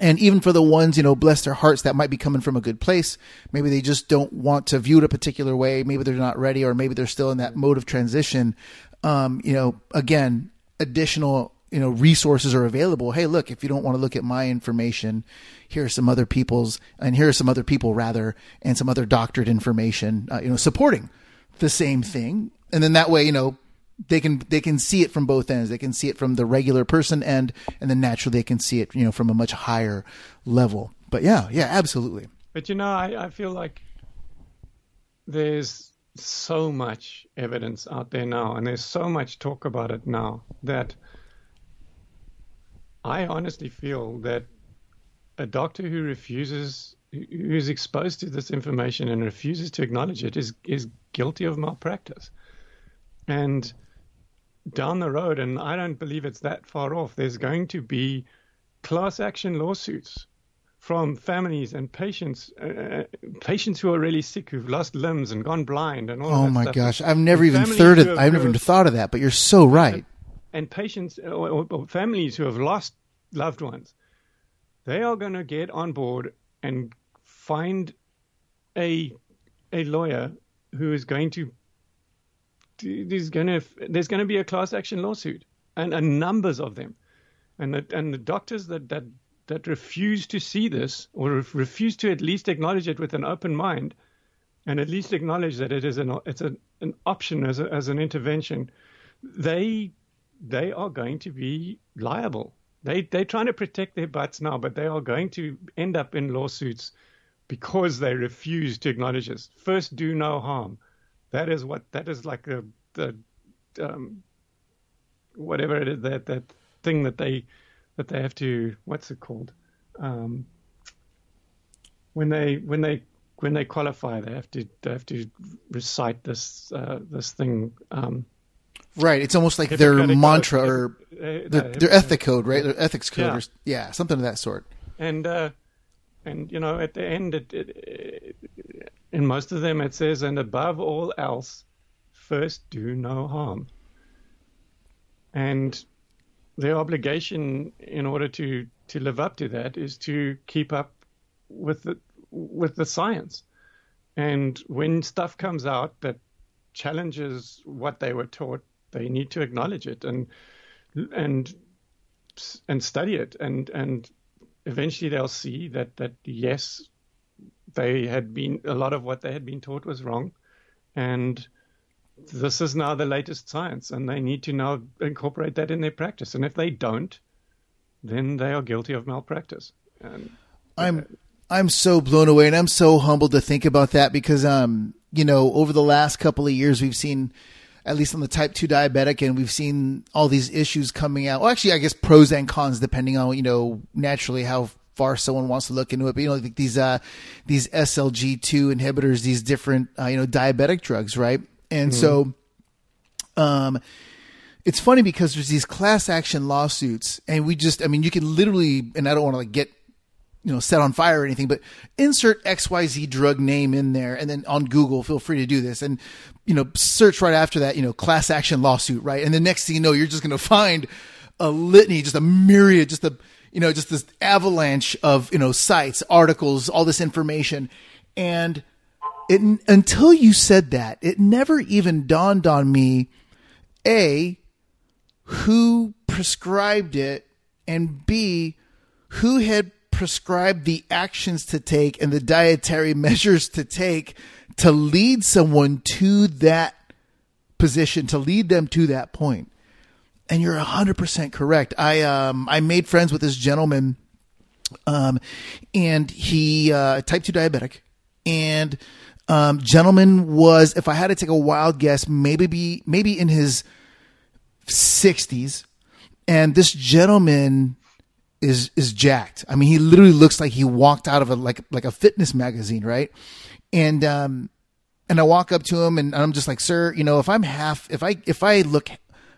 Speaker 1: And even for the ones, you know, bless their hearts that might be coming from a good place, maybe they just don't want to view it a particular way. Maybe they're not ready, or maybe they're still in that mode of transition. Um, you know, again, additional you know resources are available. Hey look if you don't want to look at my information here are some other people's and here are some other people rather and some other doctored information uh, you know supporting the same thing. And then that way you know they can they can see it from both ends. They can see it from the regular person end and then naturally they can see it you know from a much higher level. But yeah yeah absolutely.
Speaker 2: But you know i, I feel like there's so much evidence out there now and there's so much talk about it now that I honestly feel that a doctor who refuses, who is exposed to this information and refuses to acknowledge it, is is guilty of malpractice. And down the road, and I don't believe it's that far off, there's going to be class action lawsuits from families and patients, uh, uh patients who are really sick, who've lost limbs and gone blind, and all.
Speaker 1: Oh
Speaker 2: my
Speaker 1: stuff. gosh, I've never even thought of, I've never thought of that, but you're so right
Speaker 2: and patients uh, or, or families who have lost loved ones, they are going to get on board and find a a lawyer who is going to there's going to there's going to be a class action lawsuit and, and numbers of them. And the and the doctors that that that refuse to see this or refuse to at least acknowledge it with an open mind and at least acknowledge that it is an it's a, an option as a, as an intervention they they are going to be liable. They they're trying to protect their butts now, but they are going to end up in lawsuits because they refuse to acknowledge this. First, do no harm. That is what that is like the the um, whatever it is that that thing that they that they have to what's it called um, when they when they when they qualify they have to they have to recite this uh, this thing um,
Speaker 1: Right. It's almost like their mantra code, or uh, their, their ethic code, right? Their ethics code, yeah, or, yeah something of that sort.
Speaker 2: And uh, and you know, at the end, it, it, in most of them, it says, "And above all else, first do no harm." And their obligation, in order to to live up to that, is to keep up with the with the science. And when stuff comes out that challenges what they were taught, they need to acknowledge it and and and study it. And and eventually they'll see that that yes they had been a lot of what they had been taught was wrong. And this is now the latest science and they need to now incorporate that in their practice. And if they don't then they are guilty of malpractice. And
Speaker 1: i'm uh, i'm so blown away and i'm so humbled to think about that because um you know over the last couple of years we've seen at least on the type 2 diabetic and we've seen all these issues coming out. Well actually i guess pros and cons depending on you know naturally how far someone wants to look into it. But you know like these uh these SGLT2 inhibitors these different uh, you know diabetic drugs right? And mm-hmm. so um it's funny because there's these class action lawsuits and we just i mean you can literally and i don't want to like get you know set on fire or anything but insert xyz drug name in there and then on google feel free to do this. And you know search right after that you know class action lawsuit right? And the next thing you know you're just going to find a litany just a myriad just a you know just this avalanche of you know sites articles all this information. And it until you said that it never even dawned on me a who prescribed it, and B, who had prescribed the actions to take and the dietary measures to take to lead someone to that position, to lead them to that point. And you're 100% correct. I um I made friends with this gentleman um and he uh type 2 diabetic and um gentleman was if I had to take a wild guess maybe be maybe in his 60s and this gentleman is is jacked. I mean, he literally looks like he walked out of a like like a fitness magazine, right? And um and I walk up to him and I'm just like, "Sir, you know, if I'm half if I if I look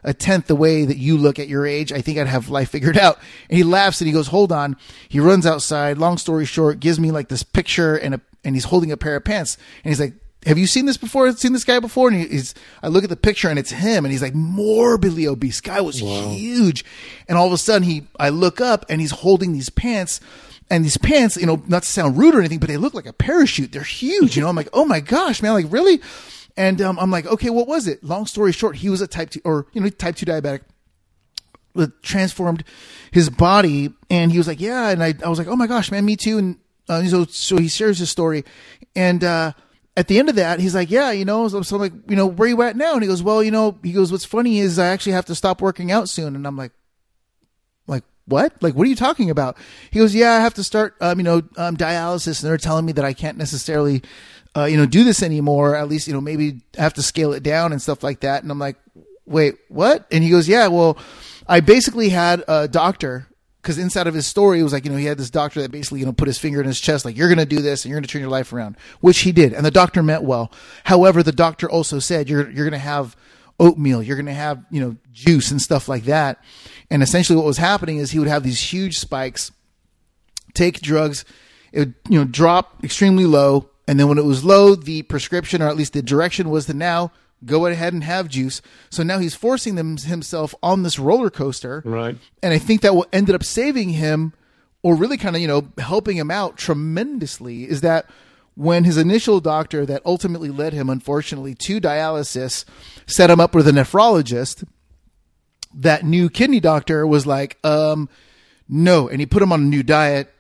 Speaker 1: a tenth the way that you look at your age, I think I'd have life figured out." And he laughs and he goes, "Hold on." He runs outside, long story short, gives me like this picture and a and he's holding a pair of pants and he's like, have you seen this before? Seen this guy before? And he's, I look at the picture and it's him and he's like morbidly obese. Guy was wow. huge. And all of a sudden he, I look up and he's holding these pants and these pants, you know, not to sound rude or anything, but they look like a parachute. They're huge. You know, I'm like, oh my gosh, man, like really? And um, I'm like, okay, what was it? Long story short, he was a type two or, you know, type two diabetic transformed his body and he was like, yeah. And I, I was like, oh my gosh, man, me too. And uh, so, so he shares his story and, uh, at the end of that, he's like, yeah, you know, so, so I'm like, you know, where you at now? And he goes, well, you know, he goes, what's funny is I actually have to stop working out soon. And I'm like, what? Like, what are you talking about? He goes, yeah, I have to start, um, you know, um, dialysis. And they're telling me that I can't necessarily, uh, you know, do this anymore. At least, you know, maybe I have to scale it down and stuff like that. And I'm like, wait, what? And he goes, yeah, well, I basically had a doctor because inside of his story, it was like, you know, he had this doctor that basically, you know, put his finger in his chest, like, you're going to do this and you're going to turn your life around, which he did. And the doctor meant well. However, the doctor also said, you're, you're going to have oatmeal, you're going to have, you know, juice and stuff like that. And essentially what was happening is he would have these huge spikes, take drugs, it would, you know, drop extremely low. And then when it was low, the prescription, or at least the direction was to now go ahead and have juice. So now he's forcing them himself on this roller coaster.
Speaker 2: Right.
Speaker 1: And I think that what ended up saving him or really kind of, you know, helping him out tremendously is that when his initial doctor that ultimately led him, unfortunately, to dialysis set him up with a nephrologist, that new kidney doctor was like, um, no. And he put him on a new diet.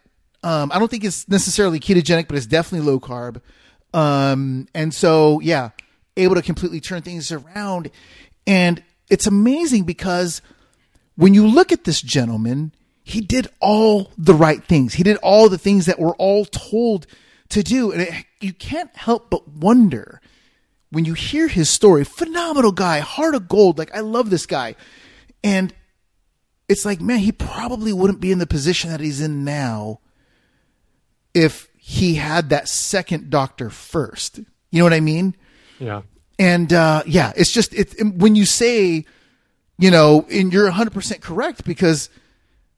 Speaker 1: Um, I don't think it's necessarily ketogenic, but it's definitely low carb. Um, and so, yeah, able to completely turn things around. And it's amazing because when you look at this gentleman, he did all the right things. He did all the things that we're all told to do. And it, you can't help but wonder when you hear his story. Phenomenal guy, heart of gold. Like, I love this guy. And it's like, man, he probably wouldn't be in the position that he's in now if he had that second doctor first. You know what I mean?
Speaker 2: Yeah.
Speaker 1: And uh, yeah, it's just it, when you say, you know, and you're 100% correct because,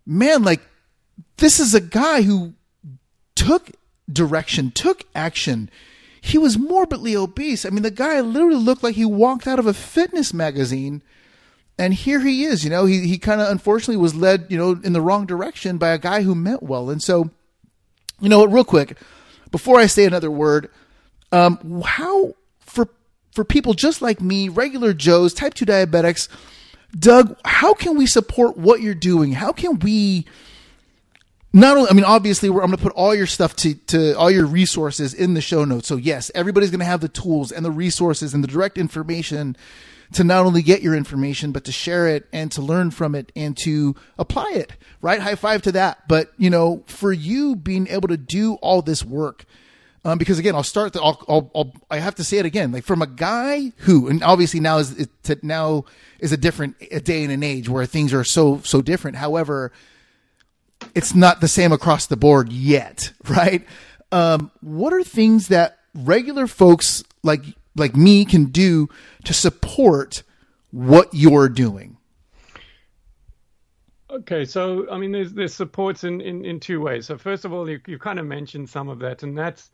Speaker 1: man, like this is a guy who took direction, took action. He was morbidly obese. I mean, the guy literally looked like he walked out of a fitness magazine. And here he is, you know, he, he kind of unfortunately was led, you know, in the wrong direction by a guy who meant well. And so, you know real quick, before I say another word, um, how for for people just like me, regular Joes, type 2 diabetics, Doug, how can we support what you're doing? How can we not only, I mean, obviously, I'm going to put all your stuff to, to all your resources in the show notes. So, yes, everybody's going to have the tools and the resources and the direct information to not only get your information, but to share it and to learn from it and to apply it, right? High five to that. But, you know, for you being able to do all this work, um, because again, I'll start. The, I'll, I'll, I'll, i have to say it again. Like from a guy who, and obviously now is now is a different a day and an age where things are so so different. However, it's not the same across the board yet, right? Um, what are things that regular folks like like me can do to support what you're doing?
Speaker 2: Okay, so I mean, there's there's supports in, in, in two ways. So first of all, you you kind of mentioned some of that, and that's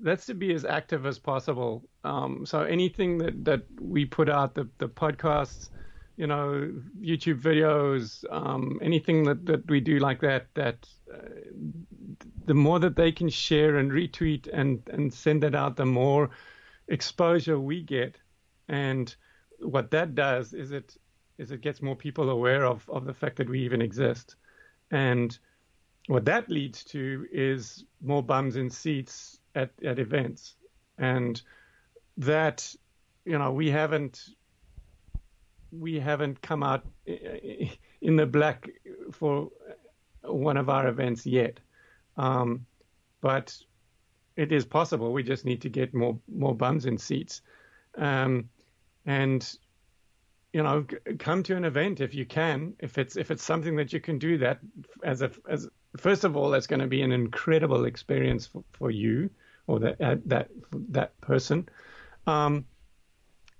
Speaker 2: that's to be as active as possible. Um, so anything that, that we put out, the, the podcasts, you know, YouTube videos, um, anything that, that we do like that, that uh, the more that they can share and retweet and, and send it out, the more exposure we get. And what that does is it is it gets more people aware of, of the fact that we even exist. And what that leads to is more bums in seats at, at events. And that, you know, we haven't we haven't come out in the black for one of our events yet. Um, but it is possible. We just need to get more more bums in seats. Um, and you know, come to an event if you can. If it's if it's something that you can do that as a as first of all, that's going to be an incredible experience for, for you or that uh, that that person, um,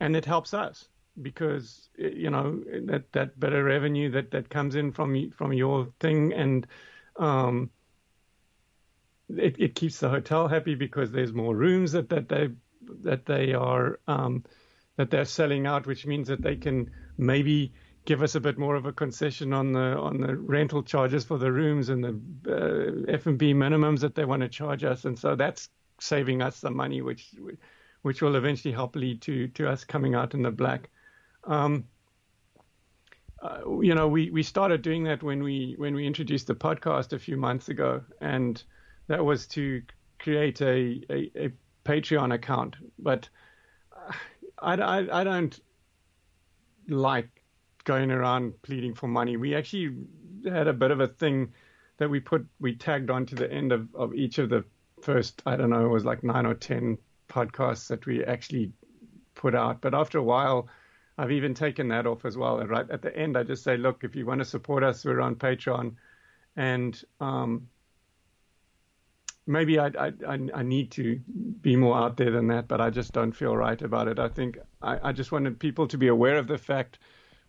Speaker 2: and it helps us because you know that that better revenue that that comes in from from your thing and um, it, it keeps the hotel happy because there's more rooms that that they that they are um, that they're selling out, which means that they can maybe give us a bit more of a concession on the on the rental charges for the rooms and the uh, F&B minimums that they want to charge us, and so that's saving us some money, which which will eventually help lead to to us coming out in the black. Um, uh, you know, we, we started doing that when we when we introduced the podcast a few months ago, and that was to create a, a, a Patreon account. But I, I, I don't like going around pleading for money. We actually had a bit of a thing that we put we tagged onto the end of, of each of the first I don't know it was like nine or ten podcasts that we actually put out. But after a while, I've even taken that off as well. And right at the end, I just say, look, if you want to support us, we're on Patreon, and um, maybe I, I, I need to be more out there than that, but I just don't feel right about it. I think I, I just wanted people to be aware of the fact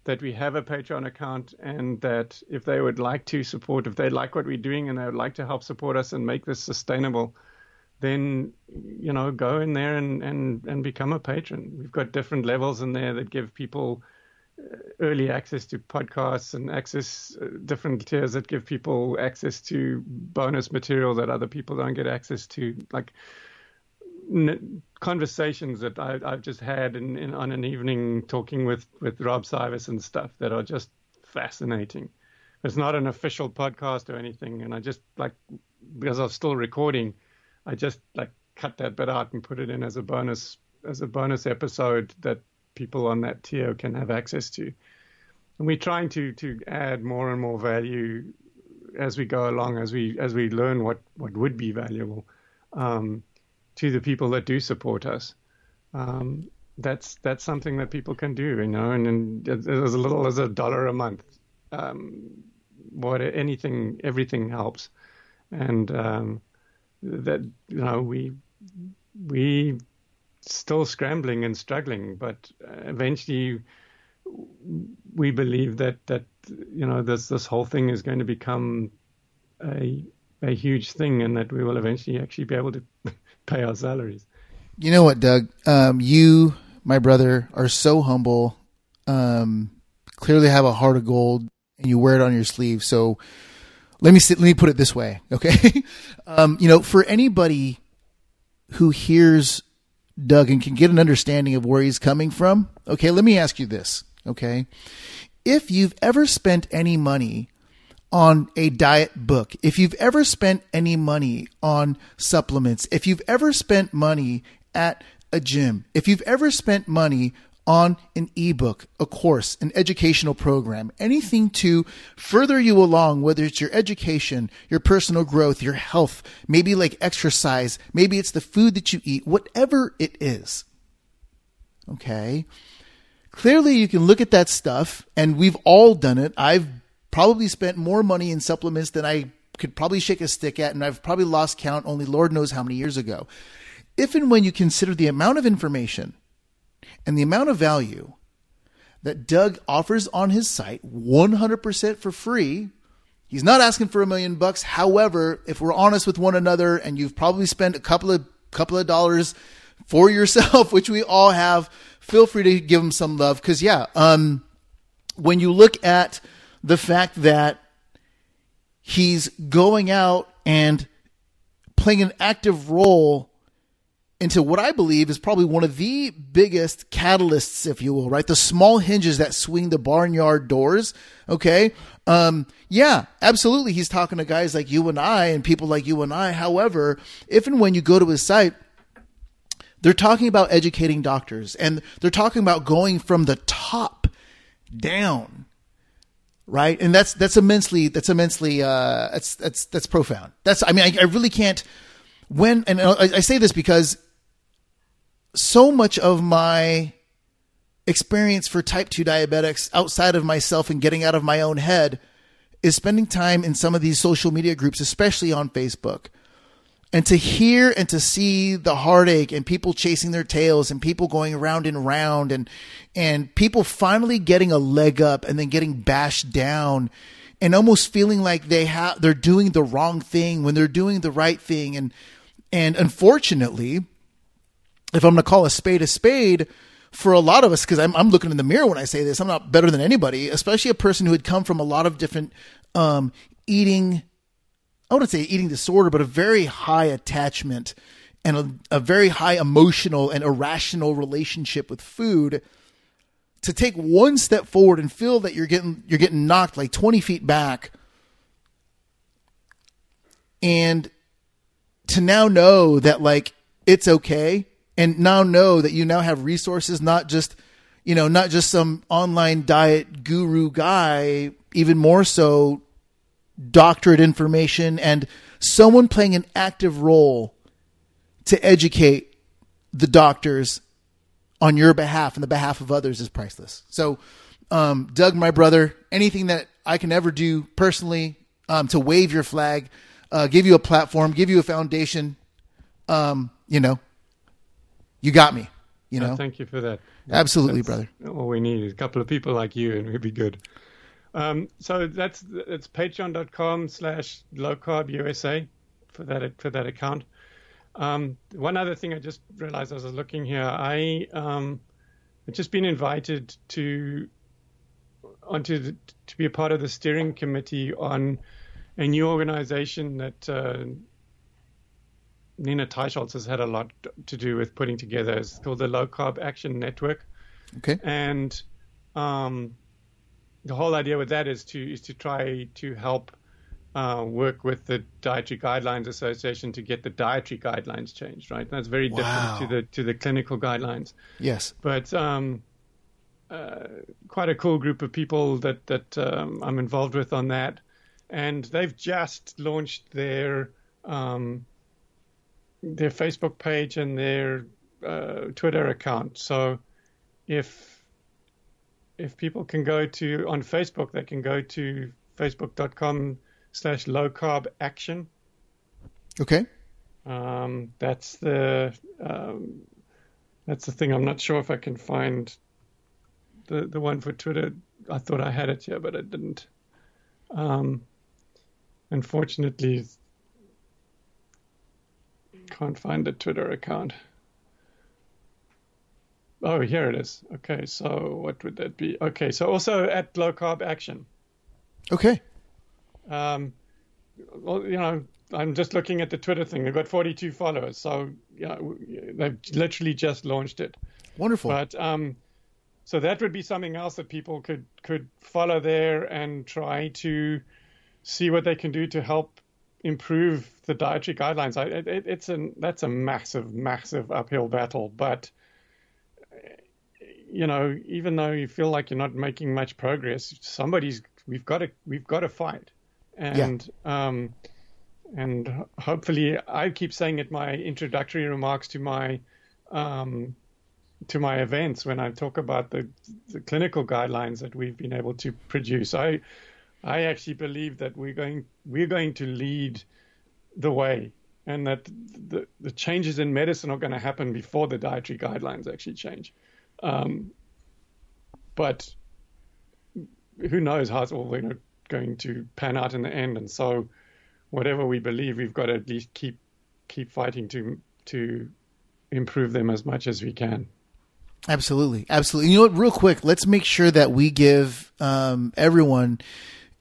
Speaker 2: that we have a Patreon account and that if they would like to support, if they like what we're doing and they would like to help support us and make this sustainable, then you know go in there and, and, and become a patron. We've got different levels in there that give people uh, early access to podcasts and access uh, different tiers that give people access to bonus material that other people don't get access to, like n- conversations that I, have just had in, in, on an evening talking with, with Rob Cywes and stuff that are just fascinating. It's not an official podcast or anything, and I just like because I'm still recording, I just like cut that bit out and put it in as a bonus as a bonus episode that people on that tier can have access to. And we're trying to to add more and more value as we go along, as we as we learn what what would be valuable. Um, to the people that do support us. Um, that's that's something that people can do, you know, and, and as little as a dollar a month. Um, what anything, everything helps, and um, that you know we we still scrambling and struggling, but eventually we believe that that you know this this whole thing is going to become a a huge thing, and that we will eventually actually be able to pay our salaries.
Speaker 1: You know what, Doug? Um, you, my brother, are so humble. Um, clearly have a heart of gold, and you wear it on your sleeve. So let me let me put it this way, okay? um, you know, for anybody who hears Doug and can get an understanding of where he's coming from, okay, let me ask you this, okay? If you've ever spent any money on a diet book, if you've ever spent any money on supplements, if you've ever spent money at a gym, if you've ever spent money on an ebook, a course, an educational program, anything to further you along, whether it's your education, your personal growth, your health, maybe like exercise, maybe it's the food that you eat, whatever it is. Okay. Clearly you can look at that stuff and we've all done it. I've probably spent more money in supplements than I could probably shake a stick at, and I've probably lost count only Lord knows how many years ago. If and when you consider the amount of information and the amount of value that Doug offers on his site 100% for free, he's not asking for a million bucks. However, if we're honest with one another and you've probably spent a couple of couple of dollars for yourself, which we all have, feel free to give him some love cuz yeah, um when you look at the fact that he's going out and playing an active role into what I believe is probably one of the biggest catalysts, if you will, right? The small hinges that swing the barnyard doors. Okay. Um, yeah, absolutely. He's talking to guys like you and I and people like you and I. However, if and when you go to his site, they're talking about educating doctors and they're talking about going from the top down. Right. And that's, that's immensely, that's immensely, uh, that's, that's, that's profound. That's, I mean, I, I really can't, when, and I, I say this because so much of my experience for type 2 diabetics outside of myself and getting out of my own head is spending time in some of these social media groups, especially on Facebook. And to hear and to see the heartache and people chasing their tails and people going round and round and and people finally getting a leg up and then getting bashed down and almost feeling like they have they're doing the wrong thing when they're doing the right thing and and unfortunately if I'm going to call a spade a spade, for a lot of us, because I'm, I'm looking in the mirror when I say this, I'm not better than anybody, especially a person who had come from a lot of different um, eating, I wouldn't say eating disorder, but a very high attachment and a, a very high emotional and irrational relationship with food. To take one step forward and feel that you're getting you're getting knocked like 20 feet back, and to now know that like it's okay and now know that you now have resources, not just, you know, not just some online diet guru guy, even more so doctorate information and someone playing an active role to educate the doctors on your behalf and the behalf of others is priceless. So, um, Doug, my brother, anything that I can ever do personally um, to wave your flag, uh, give you a platform, give you a foundation, um, you know, you got me. You know.
Speaker 2: thank you for that.
Speaker 1: Absolutely,
Speaker 2: that's
Speaker 1: brother.
Speaker 2: All we need is a couple of people like you, and we'd be good. Um, so that's it's patreon.com slash low carb USA for that for that account. Um, one other thing I just realized as I was looking here, I um, have just been invited to onto the, to be a part of the steering committee on a new organization that uh, Nina Teicholz has had a lot to do with putting together. It's called the Low Carb Action Network.
Speaker 1: Okay.
Speaker 2: And um, the whole idea with that is to is to try to help uh, work with the Dietary Guidelines Association to get the dietary guidelines changed. Right. That's very
Speaker 1: wow.
Speaker 2: different to the to the clinical guidelines.
Speaker 1: Yes.
Speaker 2: But um, uh, quite a cool group of people that that um, I'm involved with on that, and they've just launched their um, their Facebook page and their uh, Twitter account. So if if people can go to on Facebook, they can go to facebook.com slash low carb action.
Speaker 1: Okay.
Speaker 2: Um, that's the um, that's the thing. I'm not sure if I can find the the one for Twitter. I thought I had it here, but I didn't. Um, unfortunately, can't find the Twitter account. Oh, here it is. Okay, so what would that be? Okay, so also at Low Carb Action.
Speaker 1: Okay.
Speaker 2: Um, well, you know, I'm just looking at the Twitter thing. They've got 42 followers, so yeah, they've literally just launched it.
Speaker 1: Wonderful.
Speaker 2: But um, so that would be something else that people could could follow there and try to see what they can do to help improve the dietary guidelines. I, it, it's a that's a massive, massive uphill battle. But you know, even though you feel like you're not making much progress, somebody's we've got to we've got to fight, and yeah. um, and hopefully, I keep saying it my introductory remarks to my um, to my events when I talk about the, the clinical guidelines that we've been able to produce. I I actually believe that we're going we're going to lead the way, and that the the changes in medicine are going to happen before the dietary guidelines actually change. Um, but who knows how it's all going to pan out in the end? And so, whatever we believe, we've got to at least keep keep fighting to to improve them as much as we can.
Speaker 1: Absolutely, absolutely. You know what? Real quick, let's make sure that we give um, everyone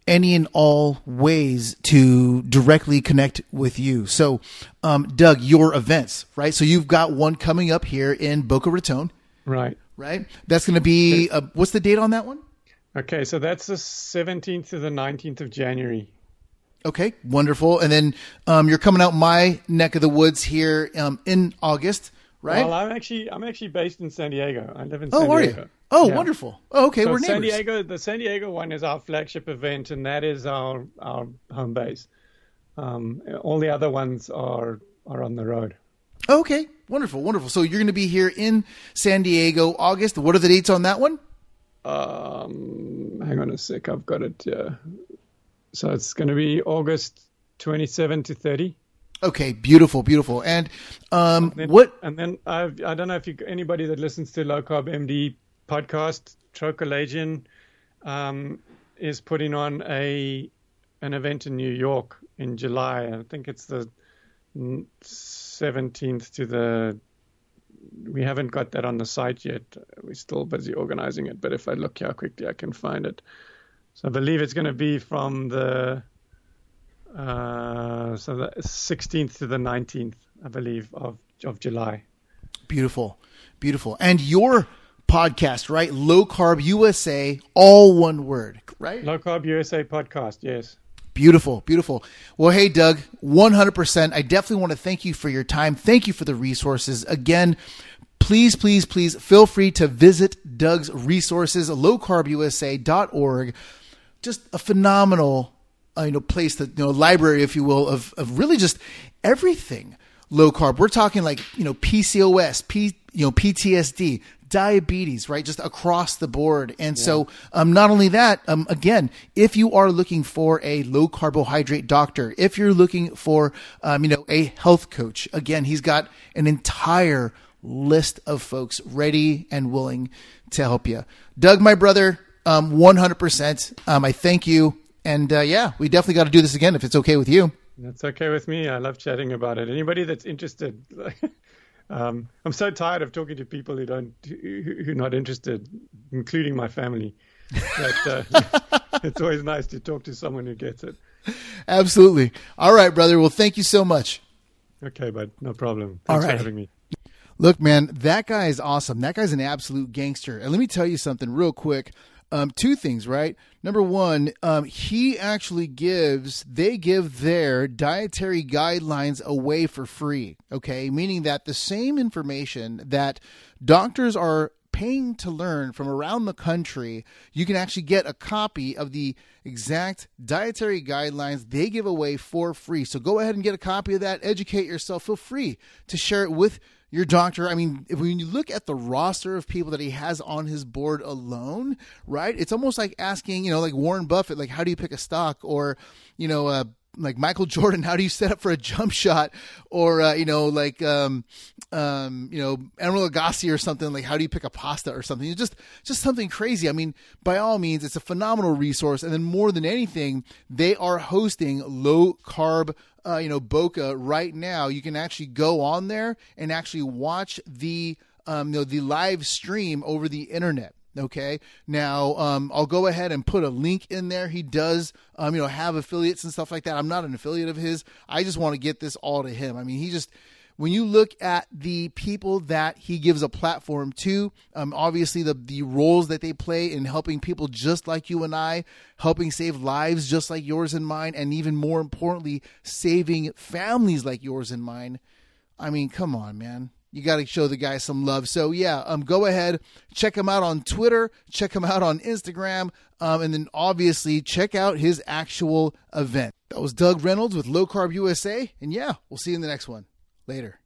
Speaker 1: any and all ways to directly connect with you. So, um, Doug, your events, right? So you've got one coming up here in Boca Raton,
Speaker 2: Right.
Speaker 1: right? That's going to be uh, what's the date on that one?
Speaker 2: Okay, so that's the 17th to the 19th of January.
Speaker 1: Okay, wonderful. And then um, you're coming out my neck of the woods here um, in August, right?
Speaker 2: Well, I'm actually I'm actually based in San Diego. I live in San
Speaker 1: oh,
Speaker 2: San
Speaker 1: are
Speaker 2: Diego.
Speaker 1: you? Oh,
Speaker 2: Yeah.
Speaker 1: wonderful. Oh, okay,
Speaker 2: So
Speaker 1: we're
Speaker 2: San
Speaker 1: neighbors.
Speaker 2: Diego, the San Diego one is our flagship event, and that is our our home base. Um, all the other ones are are on the road.
Speaker 1: Okay, wonderful, wonderful. So you're going to be here in San Diego, August. What are the dates on that one?
Speaker 2: Um, hang on a sec, I've got it. Uh, so it's going to be August 27 to 30.
Speaker 1: Okay, beautiful, beautiful. And um,
Speaker 2: Then,
Speaker 1: what?
Speaker 2: And then I've, I don't know if you anybody that listens to Low Carb MD podcast, Tro Kalayjian, um, is putting on a an event in New York in July. I think it's the mm, 17th to the. We haven't got that on the site yet. We're still busy organizing it. But if I look here quickly, I can find it. So I believe it's going to be from the uh, so the 16th to the 19th, I believe, of of July.
Speaker 1: Beautiful, beautiful. And your podcast, right? Low Carb USA, all one word, right?
Speaker 2: Low Carb USA podcast, yes.
Speaker 1: Beautiful, beautiful. Well, hey, Doug, 100%. I definitely want to thank you for your time. Thank you for the resources. Again, please, please, please feel free to visit Doug's resources, lowcarbusa.org. Just a phenomenal, uh, you know, place that, you know, library, if you will, of, of really just everything low carb. We're talking like, you know, PCOS, P, you know, PTSD, diabetes, right? Just across the board. And so, um, not only that, um, again, if you are looking for a low carbohydrate doctor, if you're looking for, um, you know, a health coach, again, he's got an entire list of folks ready and willing to help you. Doug, my brother, um, 100%. Um, I thank you. And, uh, yeah, we definitely got to do this again if it's okay with you.
Speaker 2: That's okay with me. I love chatting about it. Anybody that's interested, um, I'm so tired of talking to people who don't, who, who are not interested, including my family. That uh, it's always nice to talk to someone who gets it.
Speaker 1: Absolutely. All right, brother. Well, thank you so much.
Speaker 2: Okay, but no problem.
Speaker 1: All
Speaker 2: Thanks
Speaker 1: right.
Speaker 2: for having me.
Speaker 1: Look, man, that guy is awesome. That guy's an absolute gangster. And let me tell you something real quick. Um, two things, right? Number one, um, he actually gives, they give their dietary guidelines away for free. Okay. Meaning that the same information that doctors are paying to learn from around the country, you can actually get a copy of the exact dietary guidelines they give away for free. So go ahead and get a copy of that, educate yourself, feel free to share it with your doctor. I mean, if, when you look at the roster of people that he has on his board alone, right? It's almost like asking, you know, like Warren Buffett, like, how do you pick a stock? Or, you know, uh, like Michael Jordan, how do you set up for a jump shot? Or, uh, you know, like, um, um, you know, Emeril Lagasse or something, like, how do you pick a pasta or something? It's just, just something crazy. I mean, by all means, it's a phenomenal resource. And then more than anything, they are hosting low carb uh, you know, Boca right now, you can actually go on there and actually watch the, um, you know, the live stream over the internet. Okay. Now, um, I'll go ahead and put a link in there. He does, um, you know, have affiliates and stuff like that. I'm not an affiliate of his. I just want to get this all to him. I mean, he just, when you look at the people that he gives a platform to, um, obviously the the roles that they play in helping people just like you and I, helping save lives just like yours and mine, and even more importantly, saving families like yours and mine. I mean, come on, man. You got to show the guy some love. So yeah, um, go ahead, check him out on Twitter, check him out on Instagram, um, and then obviously check out his actual event. That was Doug Reynolds with Low Carb USA, and yeah, we'll see you in the next one. Later.